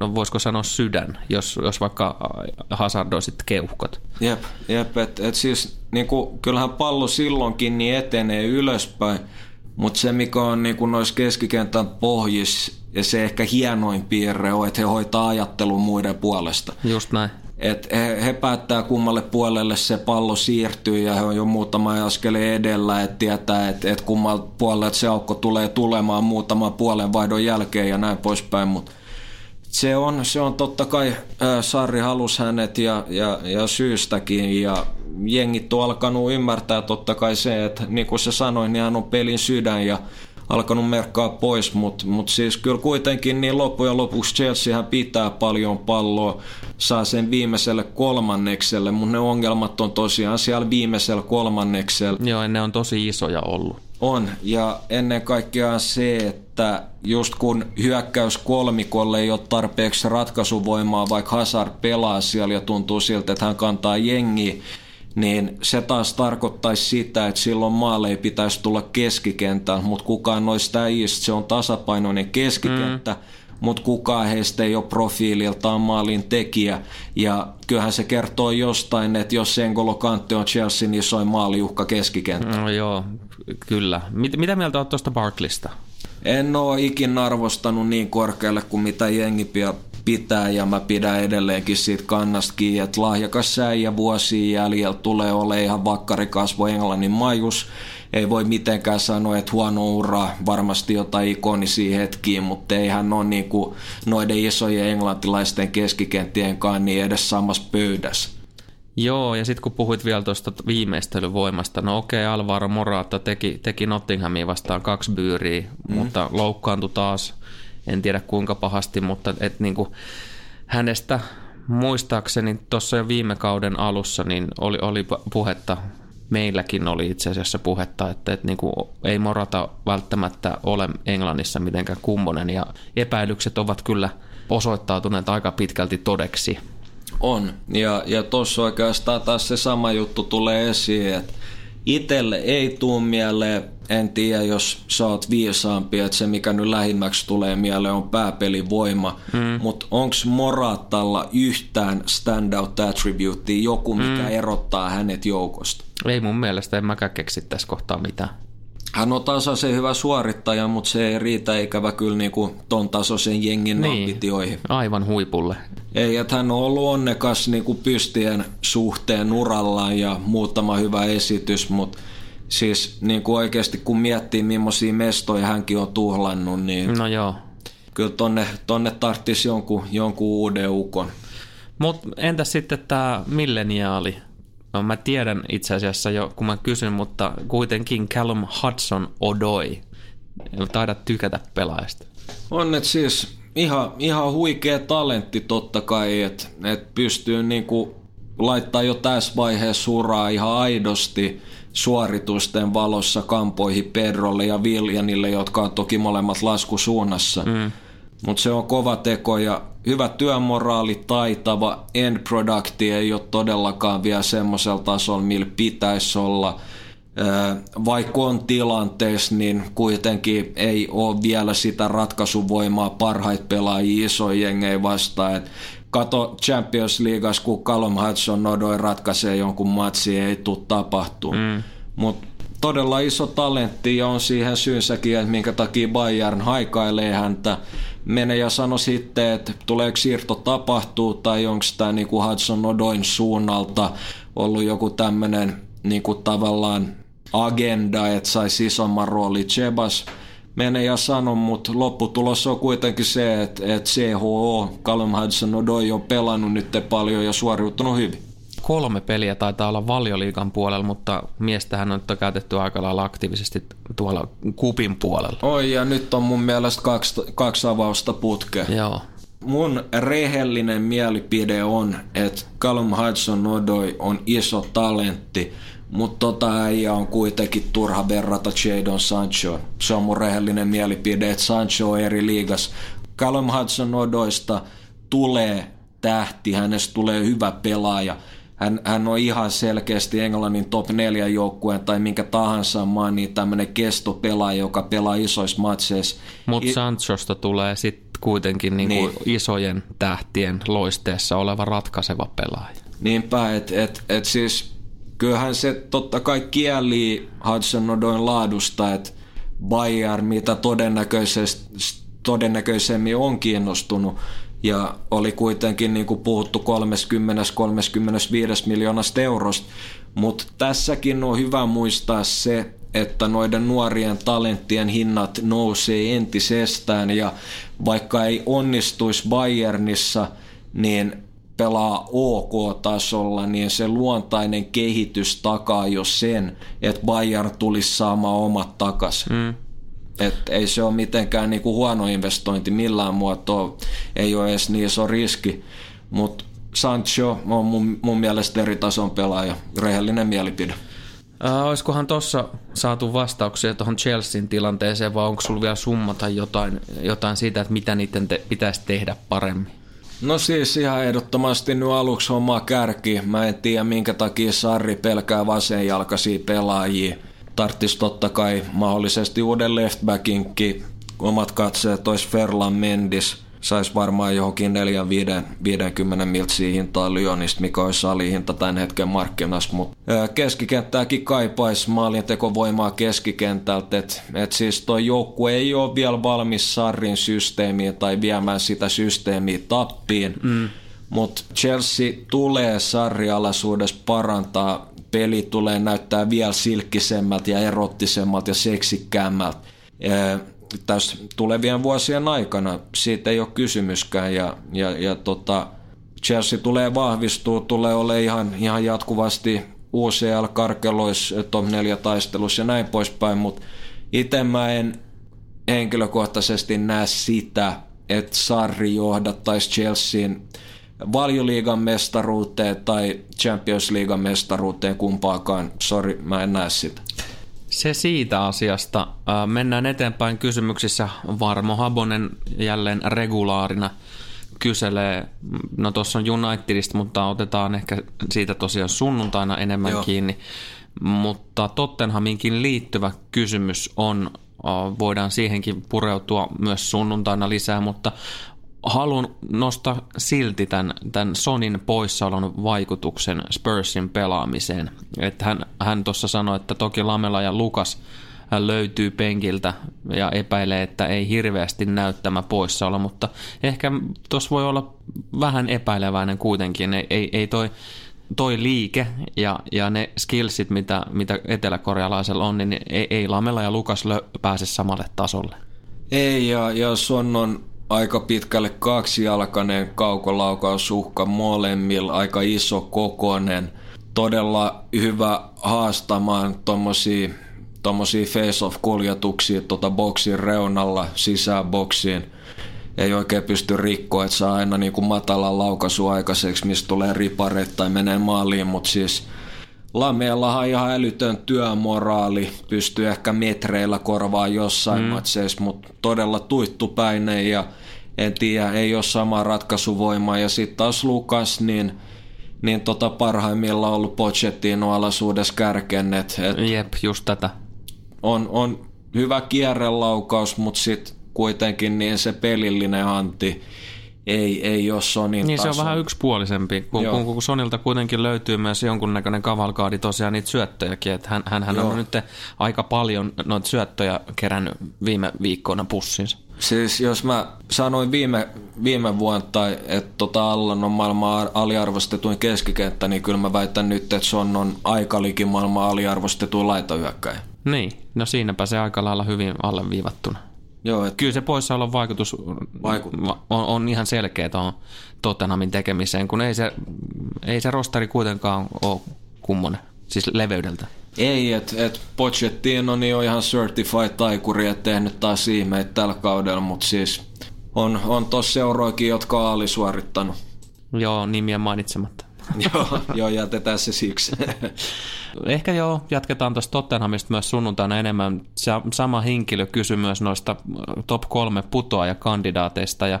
no voisiko sanoa sydän, jos, jos vaikka hazardoisit keuhkot. Jep, jep että et siis niinku, kyllähän pallo silloinkin niin etenee ylöspäin, mutta se mikä on niinku noissa keskikentän pohjissa ja se ehkä hienoin piirre on, että he hoitaa ajattelun muiden puolesta. Just näin. Et he, he päättää kummalle puolelle se pallo siirtyy ja he on jo muutama askeleen edellä, että tietää, että et kummalle puolelle se aukko tulee tulemaan muutaman puolen vaihdon jälkeen ja näin poispäin, mutta se on, se on totta kai, äh, Sarri halus hänet ja, ja, ja syystäkin ja jengit on alkanut ymmärtää totta kai se, että niin kuin sä sanoin, niin hän on pelin sydän ja alkanut merkkaa pois, mutta mut siis kyllä kuitenkin niin loppujen lopuksi Chelsea pitää paljon palloa, saa sen viimeiselle kolmannekselle, mutta ne ongelmat on tosiaan siellä viimeisellä kolmanneksella. Joo, ne on tosi isoja ollut. On, ja ennen kaikkea se, että just kun hyökkäys kolmikolle ei ole tarpeeksi ratkaisuvoimaa, vaikka Hazard pelaa siellä ja tuntuu siltä, että hän kantaa jengiä, niin se taas tarkoittaisi sitä, että silloin maalle ei pitäisi tulla keskikentään, mutta kukaan noista äijistä, se on tasapainoinen keskikenttä, mm. mutta kukaan heistä ei ole profiililtaan maalin tekijä. Ja kyllähän se kertoo jostain, että jos Engolo Kante on Chelsea, niin isoin maaliuhka keskikenttä. No joo, kyllä. Mit, mitä mieltä olet tuosta Barklista? En ole ikin arvostanut niin korkealle kuin mitä jengi pitää ja mä pidän edelleenkin siitä kannasta kiinni, että lahjakas säijä vuosien jäljellä tulee ole ihan vakkarikasvo Englannin majus. Ei voi mitenkään sanoa, että huono ura, varmasti jotain ikonisia hetkiä, mutta ei hän ole niin kuin noiden isojen englantilaisten keskikenttien kanssa niin edes samassa pöydässä. Joo, ja sitten kun puhuit vielä tuosta viimeistelyvoimasta, no okei, Alvaro Morata teki, teki Nottinghamiin vastaan kaksi byyriä, mm. mutta loukkaantui taas – en tiedä kuinka pahasti, mutta et niin kuin hänestä muistaakseni tuossa jo viime kauden alussa niin oli, oli puhetta, meilläkin oli itse asiassa puhetta, että, että niin kuin ei Morata välttämättä ole Englannissa mitenkään kummonen. Ja epäilykset ovat kyllä osoittautuneet aika pitkälti todeksi. On, ja, ja tuossa oikeastaan taas se sama juttu tulee esiin, että Itelle ei tuu mieleen, en tiedä jos sä oot viisaampi, että se mikä nyt lähimmäksi tulee mieleen on pääpelivoima, mm. mutta onko Moratalla yhtään standout attribute, joku mikä mm. erottaa hänet joukosta? Ei mun mielestä, en mäkään keksi tässä kohtaa mitään. Hän on tasaisen hyvä suorittaja, mutta se ei riitä ikävä kyllä niinku ton tasoisen jengin niin, ambitioihin. Aivan huipulle. Ei, että hän on ollut onnekas niinku pystien suhteen urallaan ja muutama hyvä esitys, mutta siis niinku oikeasti kun miettii millaisia mestoja hänkin on tuhlannut, niin no joo. kyllä tonne, tonne tarttisi jonkun, jonkun uuden ukon. Mutta entäs sitten tämä milleniaali? No, mä tiedän itse asiassa jo, kun mä kysyn, mutta kuitenkin Callum Hudson Odoi. Taidat tykätä pelaajasta. On, että siis ihan, ihan huikea talentti totta kai, että et pystyy niinku laittaa jo tässä vaiheessa uraa ihan aidosti suoritusten valossa kampoihin Pedrolle ja Viljanille, jotka on toki molemmat laskusuunnassa. Mm. Mutta se on kova teko ja hyvä työmoraali, taitava, end producti ei ole todellakaan vielä semmoisella tasolla, millä pitäisi olla. Vaikka on tilanteessa, niin kuitenkin ei ole vielä sitä ratkaisuvoimaa parhaita pelaajia isoja jengejä vastaan. Et kato Champions Leagueassa, kun Callum Hudson nodoi ratkaisee jonkun matsi, ei tule tapahtuu. Mm. Mutta todella iso talentti ja on siihen syynsäkin, että minkä takia Bayern haikailee häntä. Mene ja sano sitten, että tuleeko siirto tapahtuu tai onko tämä niinku Hudson Odoin suunnalta ollut joku tämmöinen niinku tavallaan agenda, että saisi isomman rooli. Chebas mene ja sano, mutta lopputulos on kuitenkin se, että, että CHO, Callum Hudson Odoi on pelannut nyt paljon ja suoriutunut hyvin kolme peliä taitaa olla valioliikan puolella, mutta miestähän on nyt käytetty aika lailla aktiivisesti tuolla kupin puolella. Oi, ja nyt on mun mielestä kaksi, kaksi avausta putkea. Joo. Mun rehellinen mielipide on, että Callum Hudson-Odoi on iso talentti, mutta tota äijä on kuitenkin turha verrata Jadon Sancho. Se on mun rehellinen mielipide, että Sancho on eri liigas. Callum Hudson-Odoista tulee tähti, hänestä tulee hyvä pelaaja – hän, hän on ihan selkeästi Englannin top 4 joukkueen tai minkä tahansa maan niin tämmöinen kestopelaaja, joka pelaa isoissa matseissa. Mutta I- Sanchosta tulee sitten kuitenkin niinku niin. isojen tähtien loisteessa oleva ratkaiseva pelaaja. Niinpä, että et, et siis kyllähän se totta kai kieli Hudson Odoin laadusta, että Bayern, mitä todennäköisesti, todennäköisemmin on kiinnostunut ja oli kuitenkin niin kuin puhuttu 30-35 miljoonasta eurosta. Mutta tässäkin on hyvä muistaa se, että noiden nuorien talenttien hinnat nousee entisestään ja vaikka ei onnistuisi Bayernissa, niin pelaa OK-tasolla, niin se luontainen kehitys takaa jo sen, että Bayern tulisi saamaan omat takaisin. Mm. Et ei se ole mitenkään niinku huono investointi millään muotoa, ei ole edes niin iso riski, mutta Sancho on mun, mun mielestä eri tason pelaaja, rehellinen mielipide. Äh, olisikohan tuossa saatu vastauksia tuohon Chelsean tilanteeseen vai onko sulla vielä summata jotain, jotain siitä, että mitä niiden te, pitäisi tehdä paremmin? No siis ihan ehdottomasti nyt aluksi hommaa kärki. Mä en tiedä minkä takia Sarri pelkää vasenjalkaisia pelaajia tarttisi totta kai mahdollisesti uuden leftbackinkin. Omat katseet olisi Ferlan Mendis, saisi varmaan johonkin 4-50 miltsiä hintaa Lyonista, mikä olisi salihinta tämän hetken markkinassa, mutta keskikenttääkin kaipaisi maalintekovoimaa keskikentältä, että et siis tuo joukkue ei ole vielä valmis Sarrin systeemiin tai viemään sitä systeemiä tappiin, mm. mutta Chelsea tulee sarrialaisuudessa parantaa peli tulee näyttää vielä silkkisemmältä ja erottisemmalta ja seksikkäämmältä tässä tulevien vuosien aikana. Siitä ei ole kysymyskään ja, ja, ja tota, Chelsea tulee vahvistua, tulee ole ihan, ihan jatkuvasti UCL-karkelois, top 4 taistelussa ja näin poispäin, mutta itse mä en henkilökohtaisesti näe sitä, että Sarri johdattaisi Chelsean valioliigan mestaruuteen tai Champions League mestaruuteen kumpaakaan. Sori, mä en näe sitä. Se siitä asiasta. Mennään eteenpäin kysymyksissä. Varmo Habonen jälleen regulaarina kyselee, no tuossa on Unitedista, mutta otetaan ehkä siitä tosiaan sunnuntaina enemmän Joo. kiinni. Mutta Tottenhaminkin liittyvä kysymys on, voidaan siihenkin pureutua myös sunnuntaina lisää, mutta haluan nostaa silti tämän, tämän Sonin poissaolon vaikutuksen Spursin pelaamiseen. Että hän, hän tuossa sanoi, että toki Lamela ja Lukas löytyy penkiltä ja epäilee, että ei hirveästi näy tämä poissaolo, mutta ehkä tuossa voi olla vähän epäileväinen kuitenkin. Ei, ei, ei toi, toi liike ja, ja ne skillsit, mitä, mitä eteläkorealaisella on, niin ei, ei Lamela ja Lukas lö, pääse samalle tasolle. Ei, ja, ja Son on aika pitkälle kaksijalkainen kaukolaukausuhka molemmilla, aika iso kokonen, todella hyvä haastamaan tommosia, tommosia face-off-kuljetuksia tuota boksin reunalla sisään boksiin. ei oikein pysty rikkoa, että saa aina niin matalan laukaisu aikaiseksi, mistä tulee ripareet tai menee maaliin, mutta siis Lameellahan on ihan älytön työmoraali, pystyy ehkä metreillä korvaa jossain mm. matseissa, mutta todella tuittupäinen ja en tiedä, ei ole sama ratkaisuvoima. Ja sitten taas Lukas, niin, niin tota parhaimmillaan ollut Pochettino alaisuudessa kärken. Et, et Jep, just tätä. On, on hyvä kierrelaukaus, mutta sitten kuitenkin niin se pelillinen anti ei, ei ole Sonin Niin taso. se on vähän yksipuolisempi, kun, kun, kun Sonilta kuitenkin löytyy myös jonkunnäköinen kavalkaadi tosiaan niitä syöttöjäkin, että hän, hän, hän on nyt aika paljon noita syöttöjä kerännyt viime viikkoina pussiinsa. Siis jos mä sanoin viime, viime vuonna, tai että tota Allan on maailman aliarvostetuin keskikenttä, niin kyllä mä väitän nyt, että Son on aikalikin maailman aliarvostetuin laitohyökkäjä. Niin, no siinäpä se aika lailla hyvin alleviivattuna. Joo, et, Kyllä se poissaolon vaikutus Vaikuttaa. on, on ihan selkeä tuohon Tottenhamin tekemiseen, kun ei se, ei se rosteri kuitenkaan ole kummonen, siis leveydeltä. ei, että et Pochettino niin on ihan certified taikuri, että tehnyt taas ihmeitä tällä kaudella, mutta siis on, on tossa seuroikin, jotka on alisuorittanut. Joo, nimiä mainitsematta. joo, joo, jätetään se siksi. Ehkä joo, jatketaan tuosta Tottenhamista myös sunnuntaina enemmän. Sama henkilö kysyi myös noista top kolme putoajakandidaateista ja,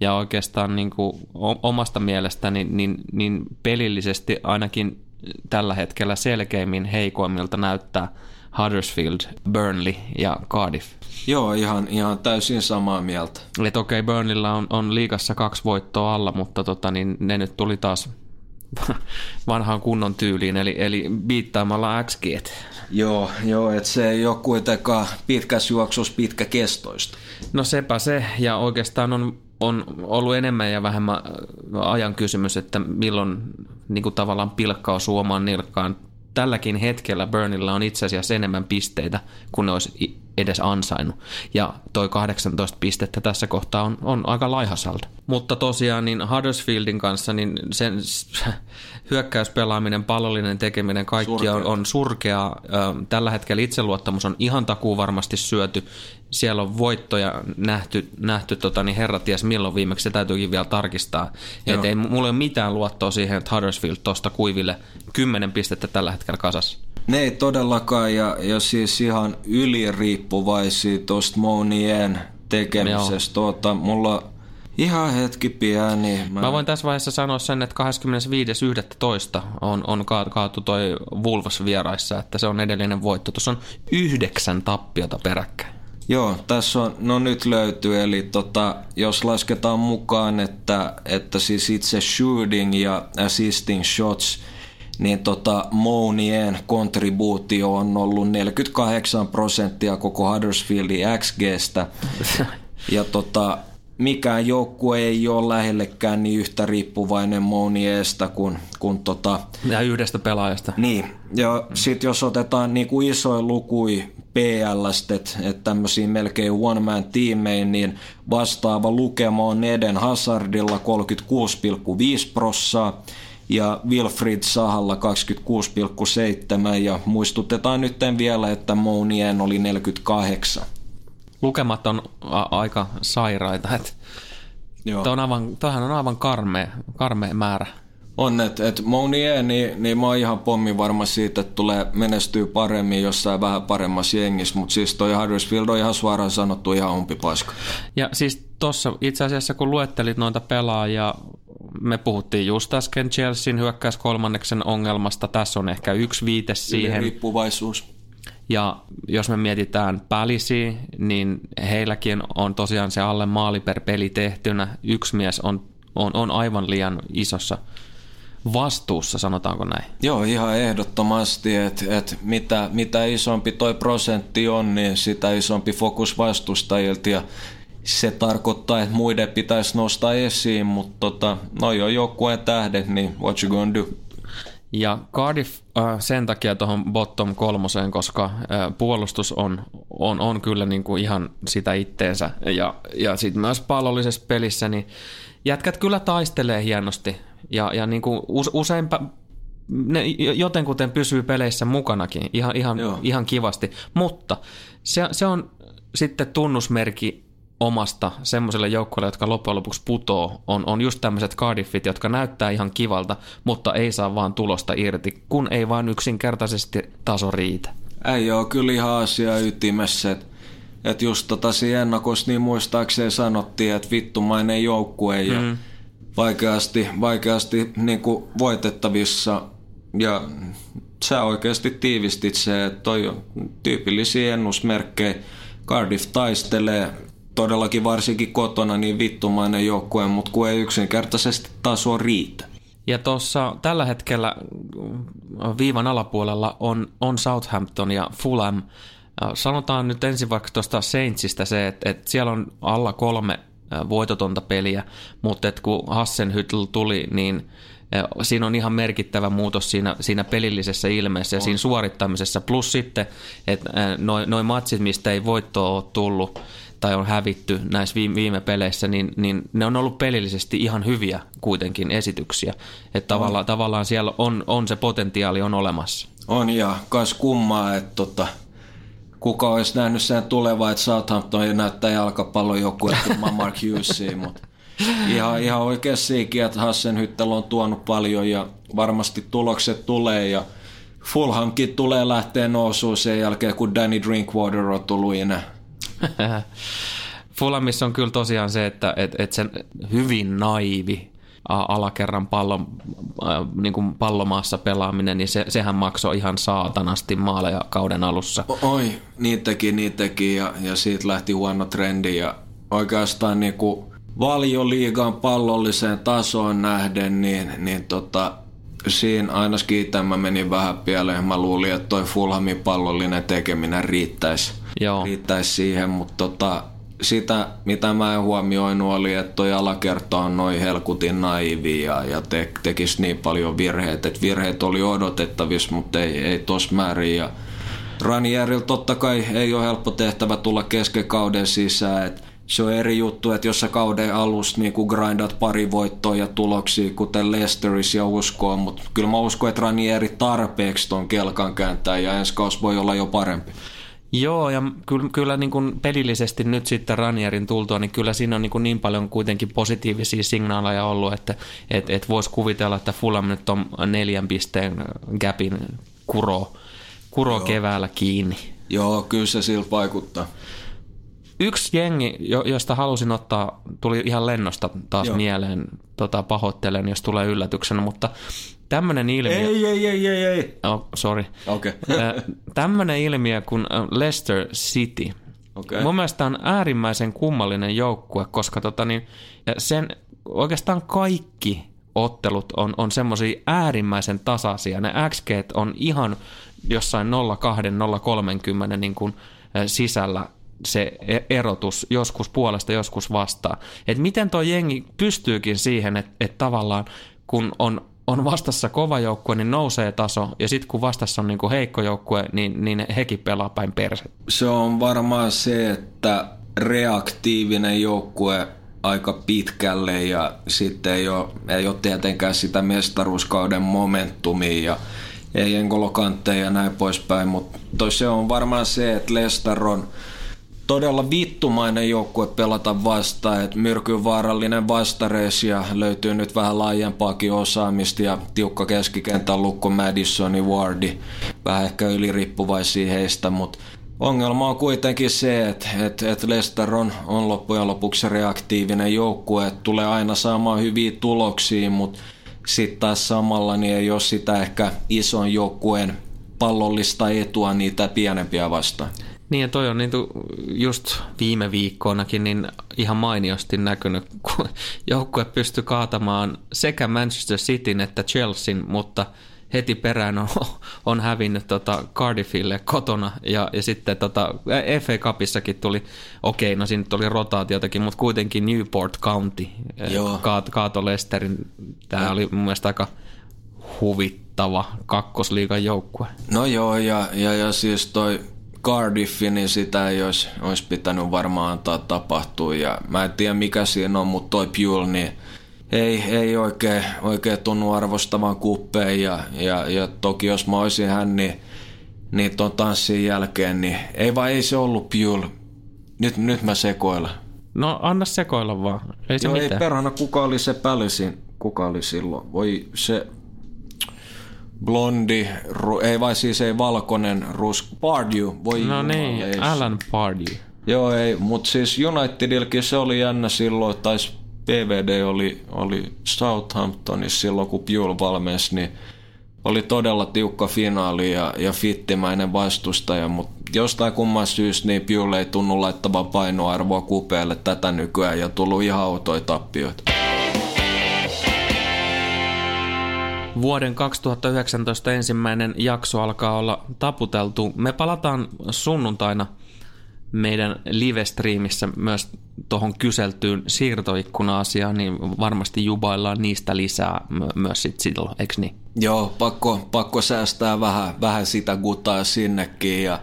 ja oikeastaan niin kuin omasta mielestäni niin, niin pelillisesti ainakin tällä hetkellä selkeimmin heikoimmilta näyttää Huddersfield, Burnley ja Cardiff. joo, ihan, ihan täysin samaa mieltä. Et okei, okay, Burnleyllä on, on liigassa kaksi voittoa alla, mutta tota, niin ne nyt tuli taas vanhaan kunnon tyyliin, eli, eli biittaamalla XG. Joo, joo että se ei ole kuitenkaan pitkässä juoksussa pitkä kestoista. No sepä se, ja oikeastaan on, on ollut enemmän ja vähemmän ajan kysymys, että milloin niin kuin tavallaan pilkkaa suomaan nilkkaan. Tälläkin hetkellä Burnilla on itse asiassa enemmän pisteitä kuin ne olisi edes ansainnut. Ja toi 18 pistettä tässä kohtaa on, on aika laihasalta. Mutta tosiaan niin Huddersfieldin kanssa niin sen hyökkäyspelaaminen, pallollinen tekeminen, kaikki on, on surkeaa. Tällä hetkellä itseluottamus on ihan takuu varmasti syöty. Siellä on voittoja nähty, nähty tota, niin herra ties milloin viimeksi, se täytyykin vielä tarkistaa. Et ei mulla ole mitään luottoa siihen, että Huddersfield tuosta kuiville 10 pistettä tällä hetkellä kasassa. Ne ei todellakaan, ja, ja siis ihan yliriippuvaisia tuosta Mounien tekemisestä. Tuota, mulla ihan hetki pieni. Mä... Mä voin tässä vaiheessa sanoa sen, että 25.11. on, on ka- kaatu toi Wolves vieraissa, että se on edellinen voitto. Tuossa on yhdeksän tappiota peräkkäin. Joo, tässä on, no nyt löytyy, eli tota, jos lasketaan mukaan, että, että siis itse shooting ja assisting shots, niin tota Mounien kontribuutio on ollut 48 prosenttia koko Huddersfieldin XGstä. Ja tota, mikään joukkue ei ole lähellekään niin yhtä riippuvainen Mouniesta kuin, kuin tota, Ja yhdestä pelaajasta. niin, ja sitten jos otetaan niinku isoja lukui PLstä, että et tämmöisiä melkein one-man tiimeihin, niin vastaava lukema on Eden Hazardilla 36,5 prossaa ja Wilfried Sahalla 26,7 ja muistutetaan nyt vielä, että Mounien oli 48. Lukemat on a- aika sairaita. Et Joo. Tuo on aivan, toihan on aivan karmea, karmea määrä. On, että et Mounier, niin, niin mä oon ihan pommi varma siitä, että tulee menestyy paremmin jossain vähän paremmassa jengissä, mutta siis toi Huddersfield on ihan suoraan sanottu ihan umpipaska. Ja siis tuossa itse asiassa kun luettelit noita pelaajia, me puhuttiin just äsken Chelsean hyökkäys kolmanneksen ongelmasta. Tässä on ehkä yksi viite siihen. Riippuvaisuus. Ja jos me mietitään pälisiä, niin heilläkin on tosiaan se alle maali per peli tehtynä. Yksi mies on, on, on aivan liian isossa vastuussa, sanotaanko näin. Joo, ihan ehdottomasti, että et mitä, mitä isompi toi prosentti on, niin sitä isompi fokus vastustajilta ja se tarkoittaa, että muiden pitäisi nostaa esiin, mutta tota, no jo joukkueen tähdet, niin what you gonna do? Ja Cardiff äh, sen takia tuohon bottom kolmoseen, koska äh, puolustus on, on, on kyllä niin kuin ihan sitä itteensä. Ja, ja sitten myös pallollisessa pelissä, niin jätkät kyllä taistelee hienosti. Ja, ja niin kuin useinpä ne jotenkuten pysyy peleissä mukanakin ihan, ihan, ihan kivasti. Mutta se, se on sitten tunnusmerkki omasta semmoiselle joukkueelle, jotka loppujen lopuksi putoo, on, on just tämmöiset Cardiffit, jotka näyttää ihan kivalta, mutta ei saa vaan tulosta irti, kun ei vaan yksinkertaisesti taso riitä. Ei ole kyllä ihan asia ytimessä, että et just tota siinä ennakossa niin muistaakseni sanottiin, että vittumainen joukkue ja mm. vaikeasti, vaikeasti niin kuin voitettavissa ja sä oikeasti tiivistit se, että toi on tyypillisiä ennusmerkkejä. Cardiff taistelee todellakin varsinkin kotona niin vittumainen joukkue, mutta kun ei yksinkertaisesti taso riitä. Ja tuossa tällä hetkellä viivan alapuolella on, on Southampton ja Fulham. Sanotaan nyt ensin vaikka tuosta Saintsista se, että, että siellä on alla kolme voitotonta peliä, mutta että kun Hassenhüttel tuli, niin siinä on ihan merkittävä muutos siinä, siinä pelillisessä ilmeessä ja siinä suorittamisessa. Plus sitten, että noin noi matsit, mistä ei voittoa ole tullut tai on hävitty näissä viime, viime peleissä, niin, niin ne on ollut pelillisesti ihan hyviä kuitenkin esityksiä. Että tavallaan, tavallaan siellä on, on se potentiaali on olemassa. On ja kas kummaa, että tota, kuka olisi nähnyt sen tulevaa, että Southampton näyttää jalkapallon joku, että Mark Hughesia, mutta ihan, ihan oikeastikin, että Hassenhyttel on tuonut paljon ja varmasti tulokset tulee ja Fulhamkin tulee lähteä nousuun sen jälkeen, kun Danny Drinkwater on tullut enää. Fulhamissa on kyllä tosiaan se, että et, et sen hyvin naivi alakerran pallon, niin kuin pallomaassa pelaaminen, niin se, sehän maksoi ihan saatanasti maaleja kauden alussa. Oi, teki, niin teki ja, ja siitä lähti huono trendi ja oikeastaan niin kuin valioliigan pallolliseen tasoon nähden, niin, niin tota, siinä ainakin tämä meni vähän pieleen. Mä luulin, että toi Fulhamin pallollinen tekeminen riittäisi, Joo. riittäisi siihen, mutta tota, sitä, mitä mä en huomioinut, oli, että toi alakerta on noin helkutin naivi ja, te, tekisi niin paljon virheitä, että virheet oli odotettavissa, mutta ei, ei tos määrin. Ja Ranierilla totta kai ei ole helppo tehtävä tulla kesken kauden sisään, että se on eri juttu, että jos sä kauden alussa niin kuin grindat pari voittoa ja tuloksia, kuten Leicesteris ja uskoo, mutta kyllä mä uskon, että Ranieri tarpeeksi ton kelkan kääntää ja ensi kausi voi olla jo parempi. Joo, ja kyllä, kyllä niin kuin pelillisesti nyt sitten Ranierin tultua, niin kyllä siinä on niin, kuin niin paljon kuitenkin positiivisia signaaleja ollut, että et, et voisi kuvitella, että Fulham nyt on neljän pisteen gapin kuro, kuro keväällä kiinni. Joo, kyllä se siltä vaikuttaa. Yksi jengi, josta halusin ottaa, tuli ihan lennosta taas Joo. mieleen, tota, pahoittelen, jos tulee yllätyksenä, mutta tämmöinen ilmiö... Ei, ei, ei, ei, ei. Oh, sorry. Okay. tämmöinen ilmiö kuin Leicester City. Okay. Mun mielestä on äärimmäisen kummallinen joukkue, koska tota, niin, sen oikeastaan kaikki ottelut on, on semmoisia äärimmäisen tasaisia. Ne XG on ihan jossain 0,2-0,30 niin kuin sisällä se e- erotus joskus puolesta, joskus vastaan. Et miten tuo jengi pystyykin siihen, että et tavallaan kun on, on vastassa kova joukkue, niin nousee taso, ja sitten kun vastassa on niinku heikko joukkue, niin, niin hekin pelaa päin perse. Se on varmaan se, että reaktiivinen joukkue aika pitkälle ja sitten ei ole, ei ole tietenkään sitä mestaruuskauden momentumia ja ei enkolokantteja ja näin poispäin, mutta se on varmaan se, että Lestar on todella vittumainen joukkue pelata vastaan, että myrkyn vaarallinen vastareis ja löytyy nyt vähän laajempaakin osaamista ja tiukka keskikentän lukko Madisoni Wardi, vähän ehkä yliriippuvaisia heistä, mutta ongelma on kuitenkin se, että, että, että Leicester on, on loppujen lopuksi reaktiivinen joukkue, että tulee aina saamaan hyviä tuloksia, mutta sitten taas samalla niin ei ole sitä ehkä ison joukkueen pallollista etua niitä pienempiä vastaan. Niin ja toi on niin just viime viikkoinakin niin ihan mainiosti näkynyt, kun joukkue pystyi kaatamaan sekä Manchester Cityn että Chelsean, mutta heti perään on, on hävinnyt tota Cardiffille kotona ja, ja sitten tota, FA Cupissakin tuli, okei, no siinä tuli rotaatiotakin, mutta kuitenkin Newport County Joo. Kaat, kaato Lesterin. Tämä oli mun mielestä aika huvittava kakkosliigan joukkue. No joo, ja, ja, ja siis toi Cardiffi, niin sitä ei olisi, olisi pitänyt varmaan antaa tapahtua. Ja mä en tiedä mikä siinä on, mutta toi Pule, niin ei, ei oikein, oikein tunnu arvostavan kuppeen. Ja, ja, ja toki jos mä olisin hän, niin, niin ton tanssin jälkeen, niin ei vaan ei se ollut Pule. Nyt, nyt mä sekoilen. No anna sekoilla vaan, ei se Joo, ei mitään. perhana, kuka oli se pälisin, kuka oli silloin? Voi se blondi, ru, ei vai siis ei valkoinen, rus, Pardew, voi no niin, jumalauta. Alan Pardew. Joo, ei, mutta siis Unitedilkin se oli jännä silloin, tai PVD oli, oli Southamptonissa silloin, kun Pule valmensi, niin oli todella tiukka finaali ja, ja fittimäinen vastustaja, mutta jostain kumman syystä niin Pule ei tunnu laittavan painoarvoa kupeelle tätä nykyään ja tullut ihan autoja tappioita. Vuoden 2019 ensimmäinen jakso alkaa olla taputeltu. Me palataan sunnuntaina meidän live-striimissä myös tuohon kyseltyyn siirtoikkuna-asiaan, niin varmasti jubaillaan niistä lisää myös sit silloin, eikö niin? Joo, pakko, pakko säästää vähän, vähän sitä gutaa sinnekin ja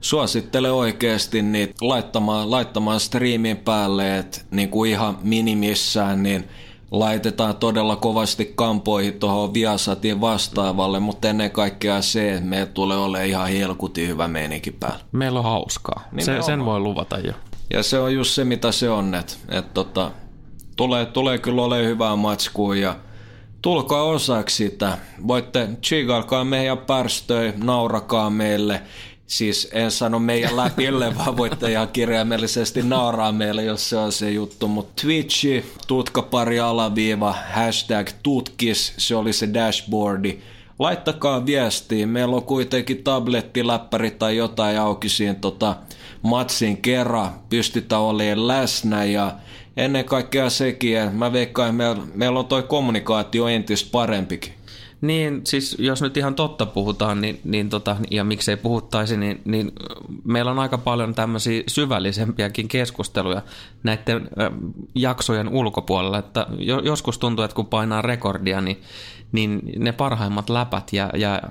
suosittele oikeasti niitä laittamaan, laittamaan striimin päälle, että niin kuin ihan minimissään, niin laitetaan todella kovasti kampoihin tuohon Viasatin vastaavalle, mutta ennen kaikkea se, että meillä tulee olemaan ihan helkutin hyvä meininki päällä. Meillä on hauskaa. Se, sen voi luvata jo. Ja se on just se, mitä se on, että, että tota, tulee, tulee kyllä olemaan hyvää matskua ja tulkaa osaksi sitä. Voitte chigalkaa meidän pärstöi, naurakaa meille. Siis en sano meidän läpille, vaan voitte ihan kirjaimellisesti nauraa meille, jos se on se juttu. Mutta Twitchi, tutkapari alaviiva, hashtag tutkis, se oli se dashboardi. Laittakaa viestiä, meillä on kuitenkin tabletti, läppäri tai jotain auki siinä tota, matsin kerran. Pystytään olemaan läsnä ja ennen kaikkea sekin, mä veikkaan, meillä, meillä on toi kommunikaatio entistä parempikin. Niin, siis jos nyt ihan totta puhutaan, niin, niin tota, ja miksei puhuttaisi, niin, niin meillä on aika paljon tämmöisiä syvällisempiäkin keskusteluja näiden äh, jaksojen ulkopuolella, että jo, joskus tuntuu, että kun painaa rekordia, niin, niin ne parhaimmat läpät ja, ja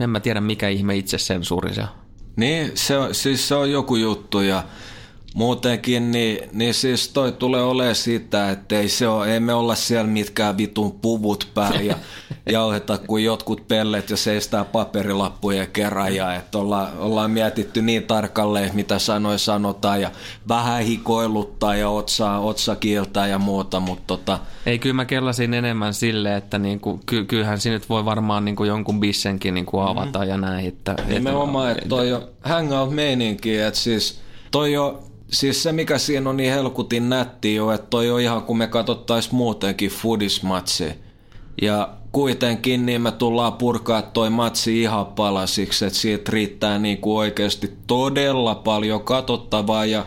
en mä tiedä mikä ihme itse sensuuri se on. Niin, se on, siis se on joku juttu ja muutenkin, niin, niin siis toi tulee olemaan sitä, että ei, se ole, ei me olla siellä mitkään vitun puvut päällä ja jauheta kuin jotkut pellet ja seistää paperilappuja kerran ja että olla, ollaan mietitty niin tarkalleen, mitä sanoja sanotaan ja vähän hikoiluttaa ja otsaa, otsa kieltää ja muuta, mutta tota, Ei, kyllä mä kellasin enemmän sille, että niinku, ky, kyllähän siinä nyt voi varmaan niinku jonkun bissenkin niinku avata mm. ja näin. Että, Nimenomaan, että toi on hangout-meininki, että siis toi on, siis se mikä siinä on niin helkutin nätti jo, että toi on ihan kun me katsottais muutenkin foodismatsi. Ja kuitenkin niin me tullaan purkaa toi matsi ihan palasiksi, että siitä riittää niinku oikeasti todella paljon katsottavaa ja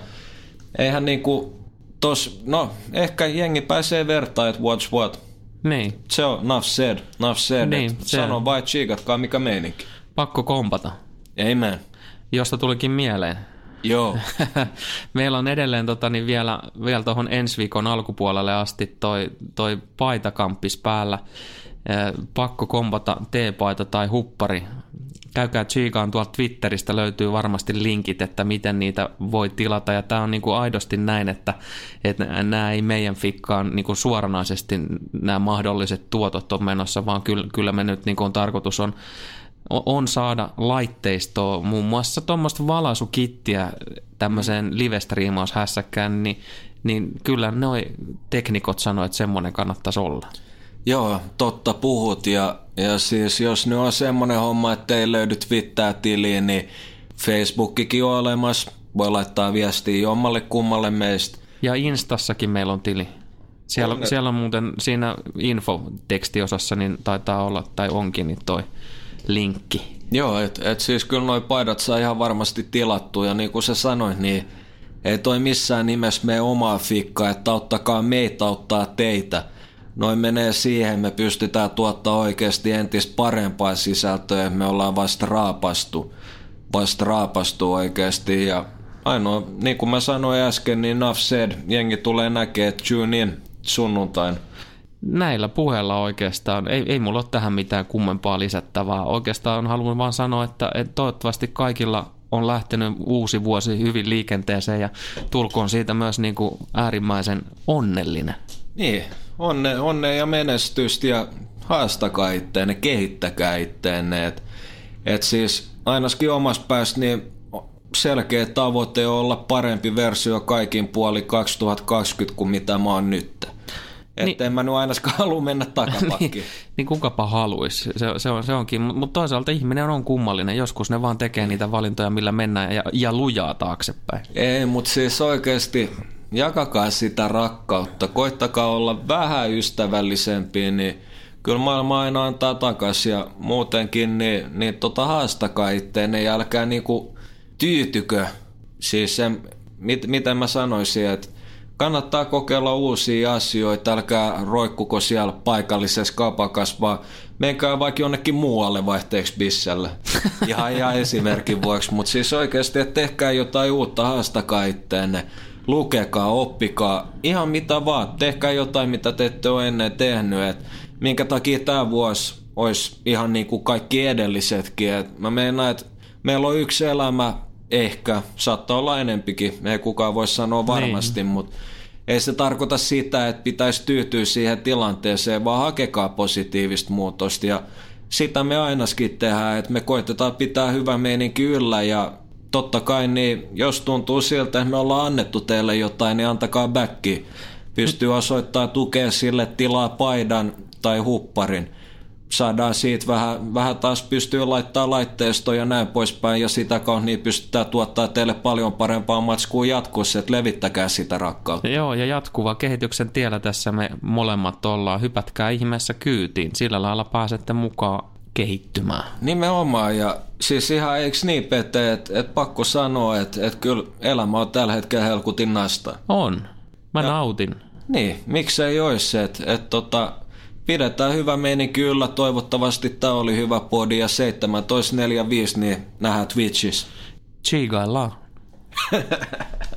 eihän niinku tos, no ehkä jengi pääsee vertaan, että what's what. Niin, Se on enough said, enough said. Niin, Niin, se sano vaan, tsiikatkaa mikä meininki. pakko kompata, Amen. josta tulikin mieleen. Joo. Meillä on edelleen tota, niin vielä, vielä tuohon ensi viikon alkupuolelle asti toi, toi paitakamppis päällä. Eh, Pakko kompata T-paita tai huppari. Käykää tsiikaan tuolta Twitteristä, löytyy varmasti linkit, että miten niitä voi tilata. Ja tämä on niinku aidosti näin, että, että nämä ei meidän fikkaan niinku suoranaisesti nämä mahdolliset tuotot on menossa, vaan kyllä, kyllä me nyt niinku on tarkoitus on on saada laitteistoa, muun muassa tuommoista valaisukittiä tämmöiseen live-striimaushässäkkään, niin, niin kyllä noi teknikot sanoo, että semmoinen kannattaisi olla. Joo, totta puhut. Ja, ja siis jos nyt on semmoinen homma, että ei löydy Twitter-tiliin, niin Facebookikin on olemassa. Voi laittaa viestiä jommalle kummalle meistä. Ja Instassakin meillä on tili. Siellä, On siellä on muuten siinä infotekstiosassa, niin taitaa olla, tai onkin, niin toi linkki. Joo, et, et siis kyllä noi paidat saa ihan varmasti tilattua. Ja niin kuin sä sanoit, niin ei toi missään nimessä mene omaa fikkaa, että auttakaa meitä auttaa teitä. Noin menee siihen, me pystytään tuottaa oikeasti entistä parempaa sisältöä, me ollaan vasta raapastu, vasta raapastu oikeasti ja ainoa, niin kuin mä sanoin äsken, niin enough said, jengi tulee näkee tune in sunnuntain. Näillä puheilla oikeastaan, ei, ei mulla ole tähän mitään kummempaa lisättävää. Oikeastaan haluan vaan sanoa, että, että toivottavasti kaikilla on lähtenyt uusi vuosi hyvin liikenteeseen ja tulkoon siitä myös niin kuin äärimmäisen onnellinen. Niin, onne, onne ja menestystä ja haastakaa itteenne, kehittäkää itteenne. Et, et siis ainakin omassa päässä niin selkeä tavoite olla parempi versio kaikin puoli 2020 kuin mitä mä oon nyt. Että niin, en mä nyt ainakaan halua mennä takapakkiin. niin, niin kukapa haluaisi, se, se, on, se onkin. Mutta toisaalta ihminen on kummallinen. Joskus ne vaan tekee niitä valintoja, millä mennään ja, ja lujaa taaksepäin. Ei, mutta siis oikeasti jakakaa sitä rakkautta. Koittakaa olla vähän ystävällisempiä, niin kyllä maailma aina antaa takaisin. Ja muutenkin, niin, niin tota haastakaa itteen, niin älkää niinku tyytykö. Siis se, mit, miten mä sanoisin, että kannattaa kokeilla uusia asioita, älkää roikkuko siellä paikallisessa kapakas, vaan menkää vaikka jonnekin muualle vaihteeksi bisselle. Ihan, ihan esimerkin vuoksi, mutta siis oikeasti, että tehkää jotain uutta, haastakaa itteenne. Lukekaa, oppikaa, ihan mitä vaan. Tehkää jotain, mitä te ette ole ennen tehnyt. Et minkä takia tämä vuosi olisi ihan niin kuin kaikki edellisetkin. Et mä meinaan, että meillä on yksi elämä, Ehkä, saattaa olla enempikin, ei kukaan voi sanoa varmasti, niin. mutta ei se tarkoita sitä, että pitäisi tyytyä siihen tilanteeseen, vaan hakekaa positiivista muutosta. Ja sitä me ainakin tehdään, että me koitetaan pitää hyvä meininki yllä. Ja totta kai niin, jos tuntuu siltä, että me ollaan annettu teille jotain, niin antakaa backi. Pystyy osoittamaan tukea sille tilaa paidan tai hupparin saadaan siitä vähän, vähän taas pystyy laittaa laitteistoa ja näin poispäin, ja sitä kautta niin pystytään tuottaa teille paljon parempaa matskua jatkossa, että levittäkää sitä rakkautta. Joo, ja jatkuva kehityksen tiellä tässä me molemmat ollaan. Hypätkää ihmeessä kyytiin, sillä lailla pääsette mukaan kehittymään. Nimenomaan, ja siis ihan eikö niin Pete, että et pakko sanoa, että et kyllä elämä on tällä hetkellä helkutin nasta. On, mä ja, nautin. Niin, miksei olisi se, että et tota, pidetään hyvä meni kyllä. Toivottavasti tämä oli hyvä podi ja 17.45 niin nähdään Twitchissä. Chigaillaan.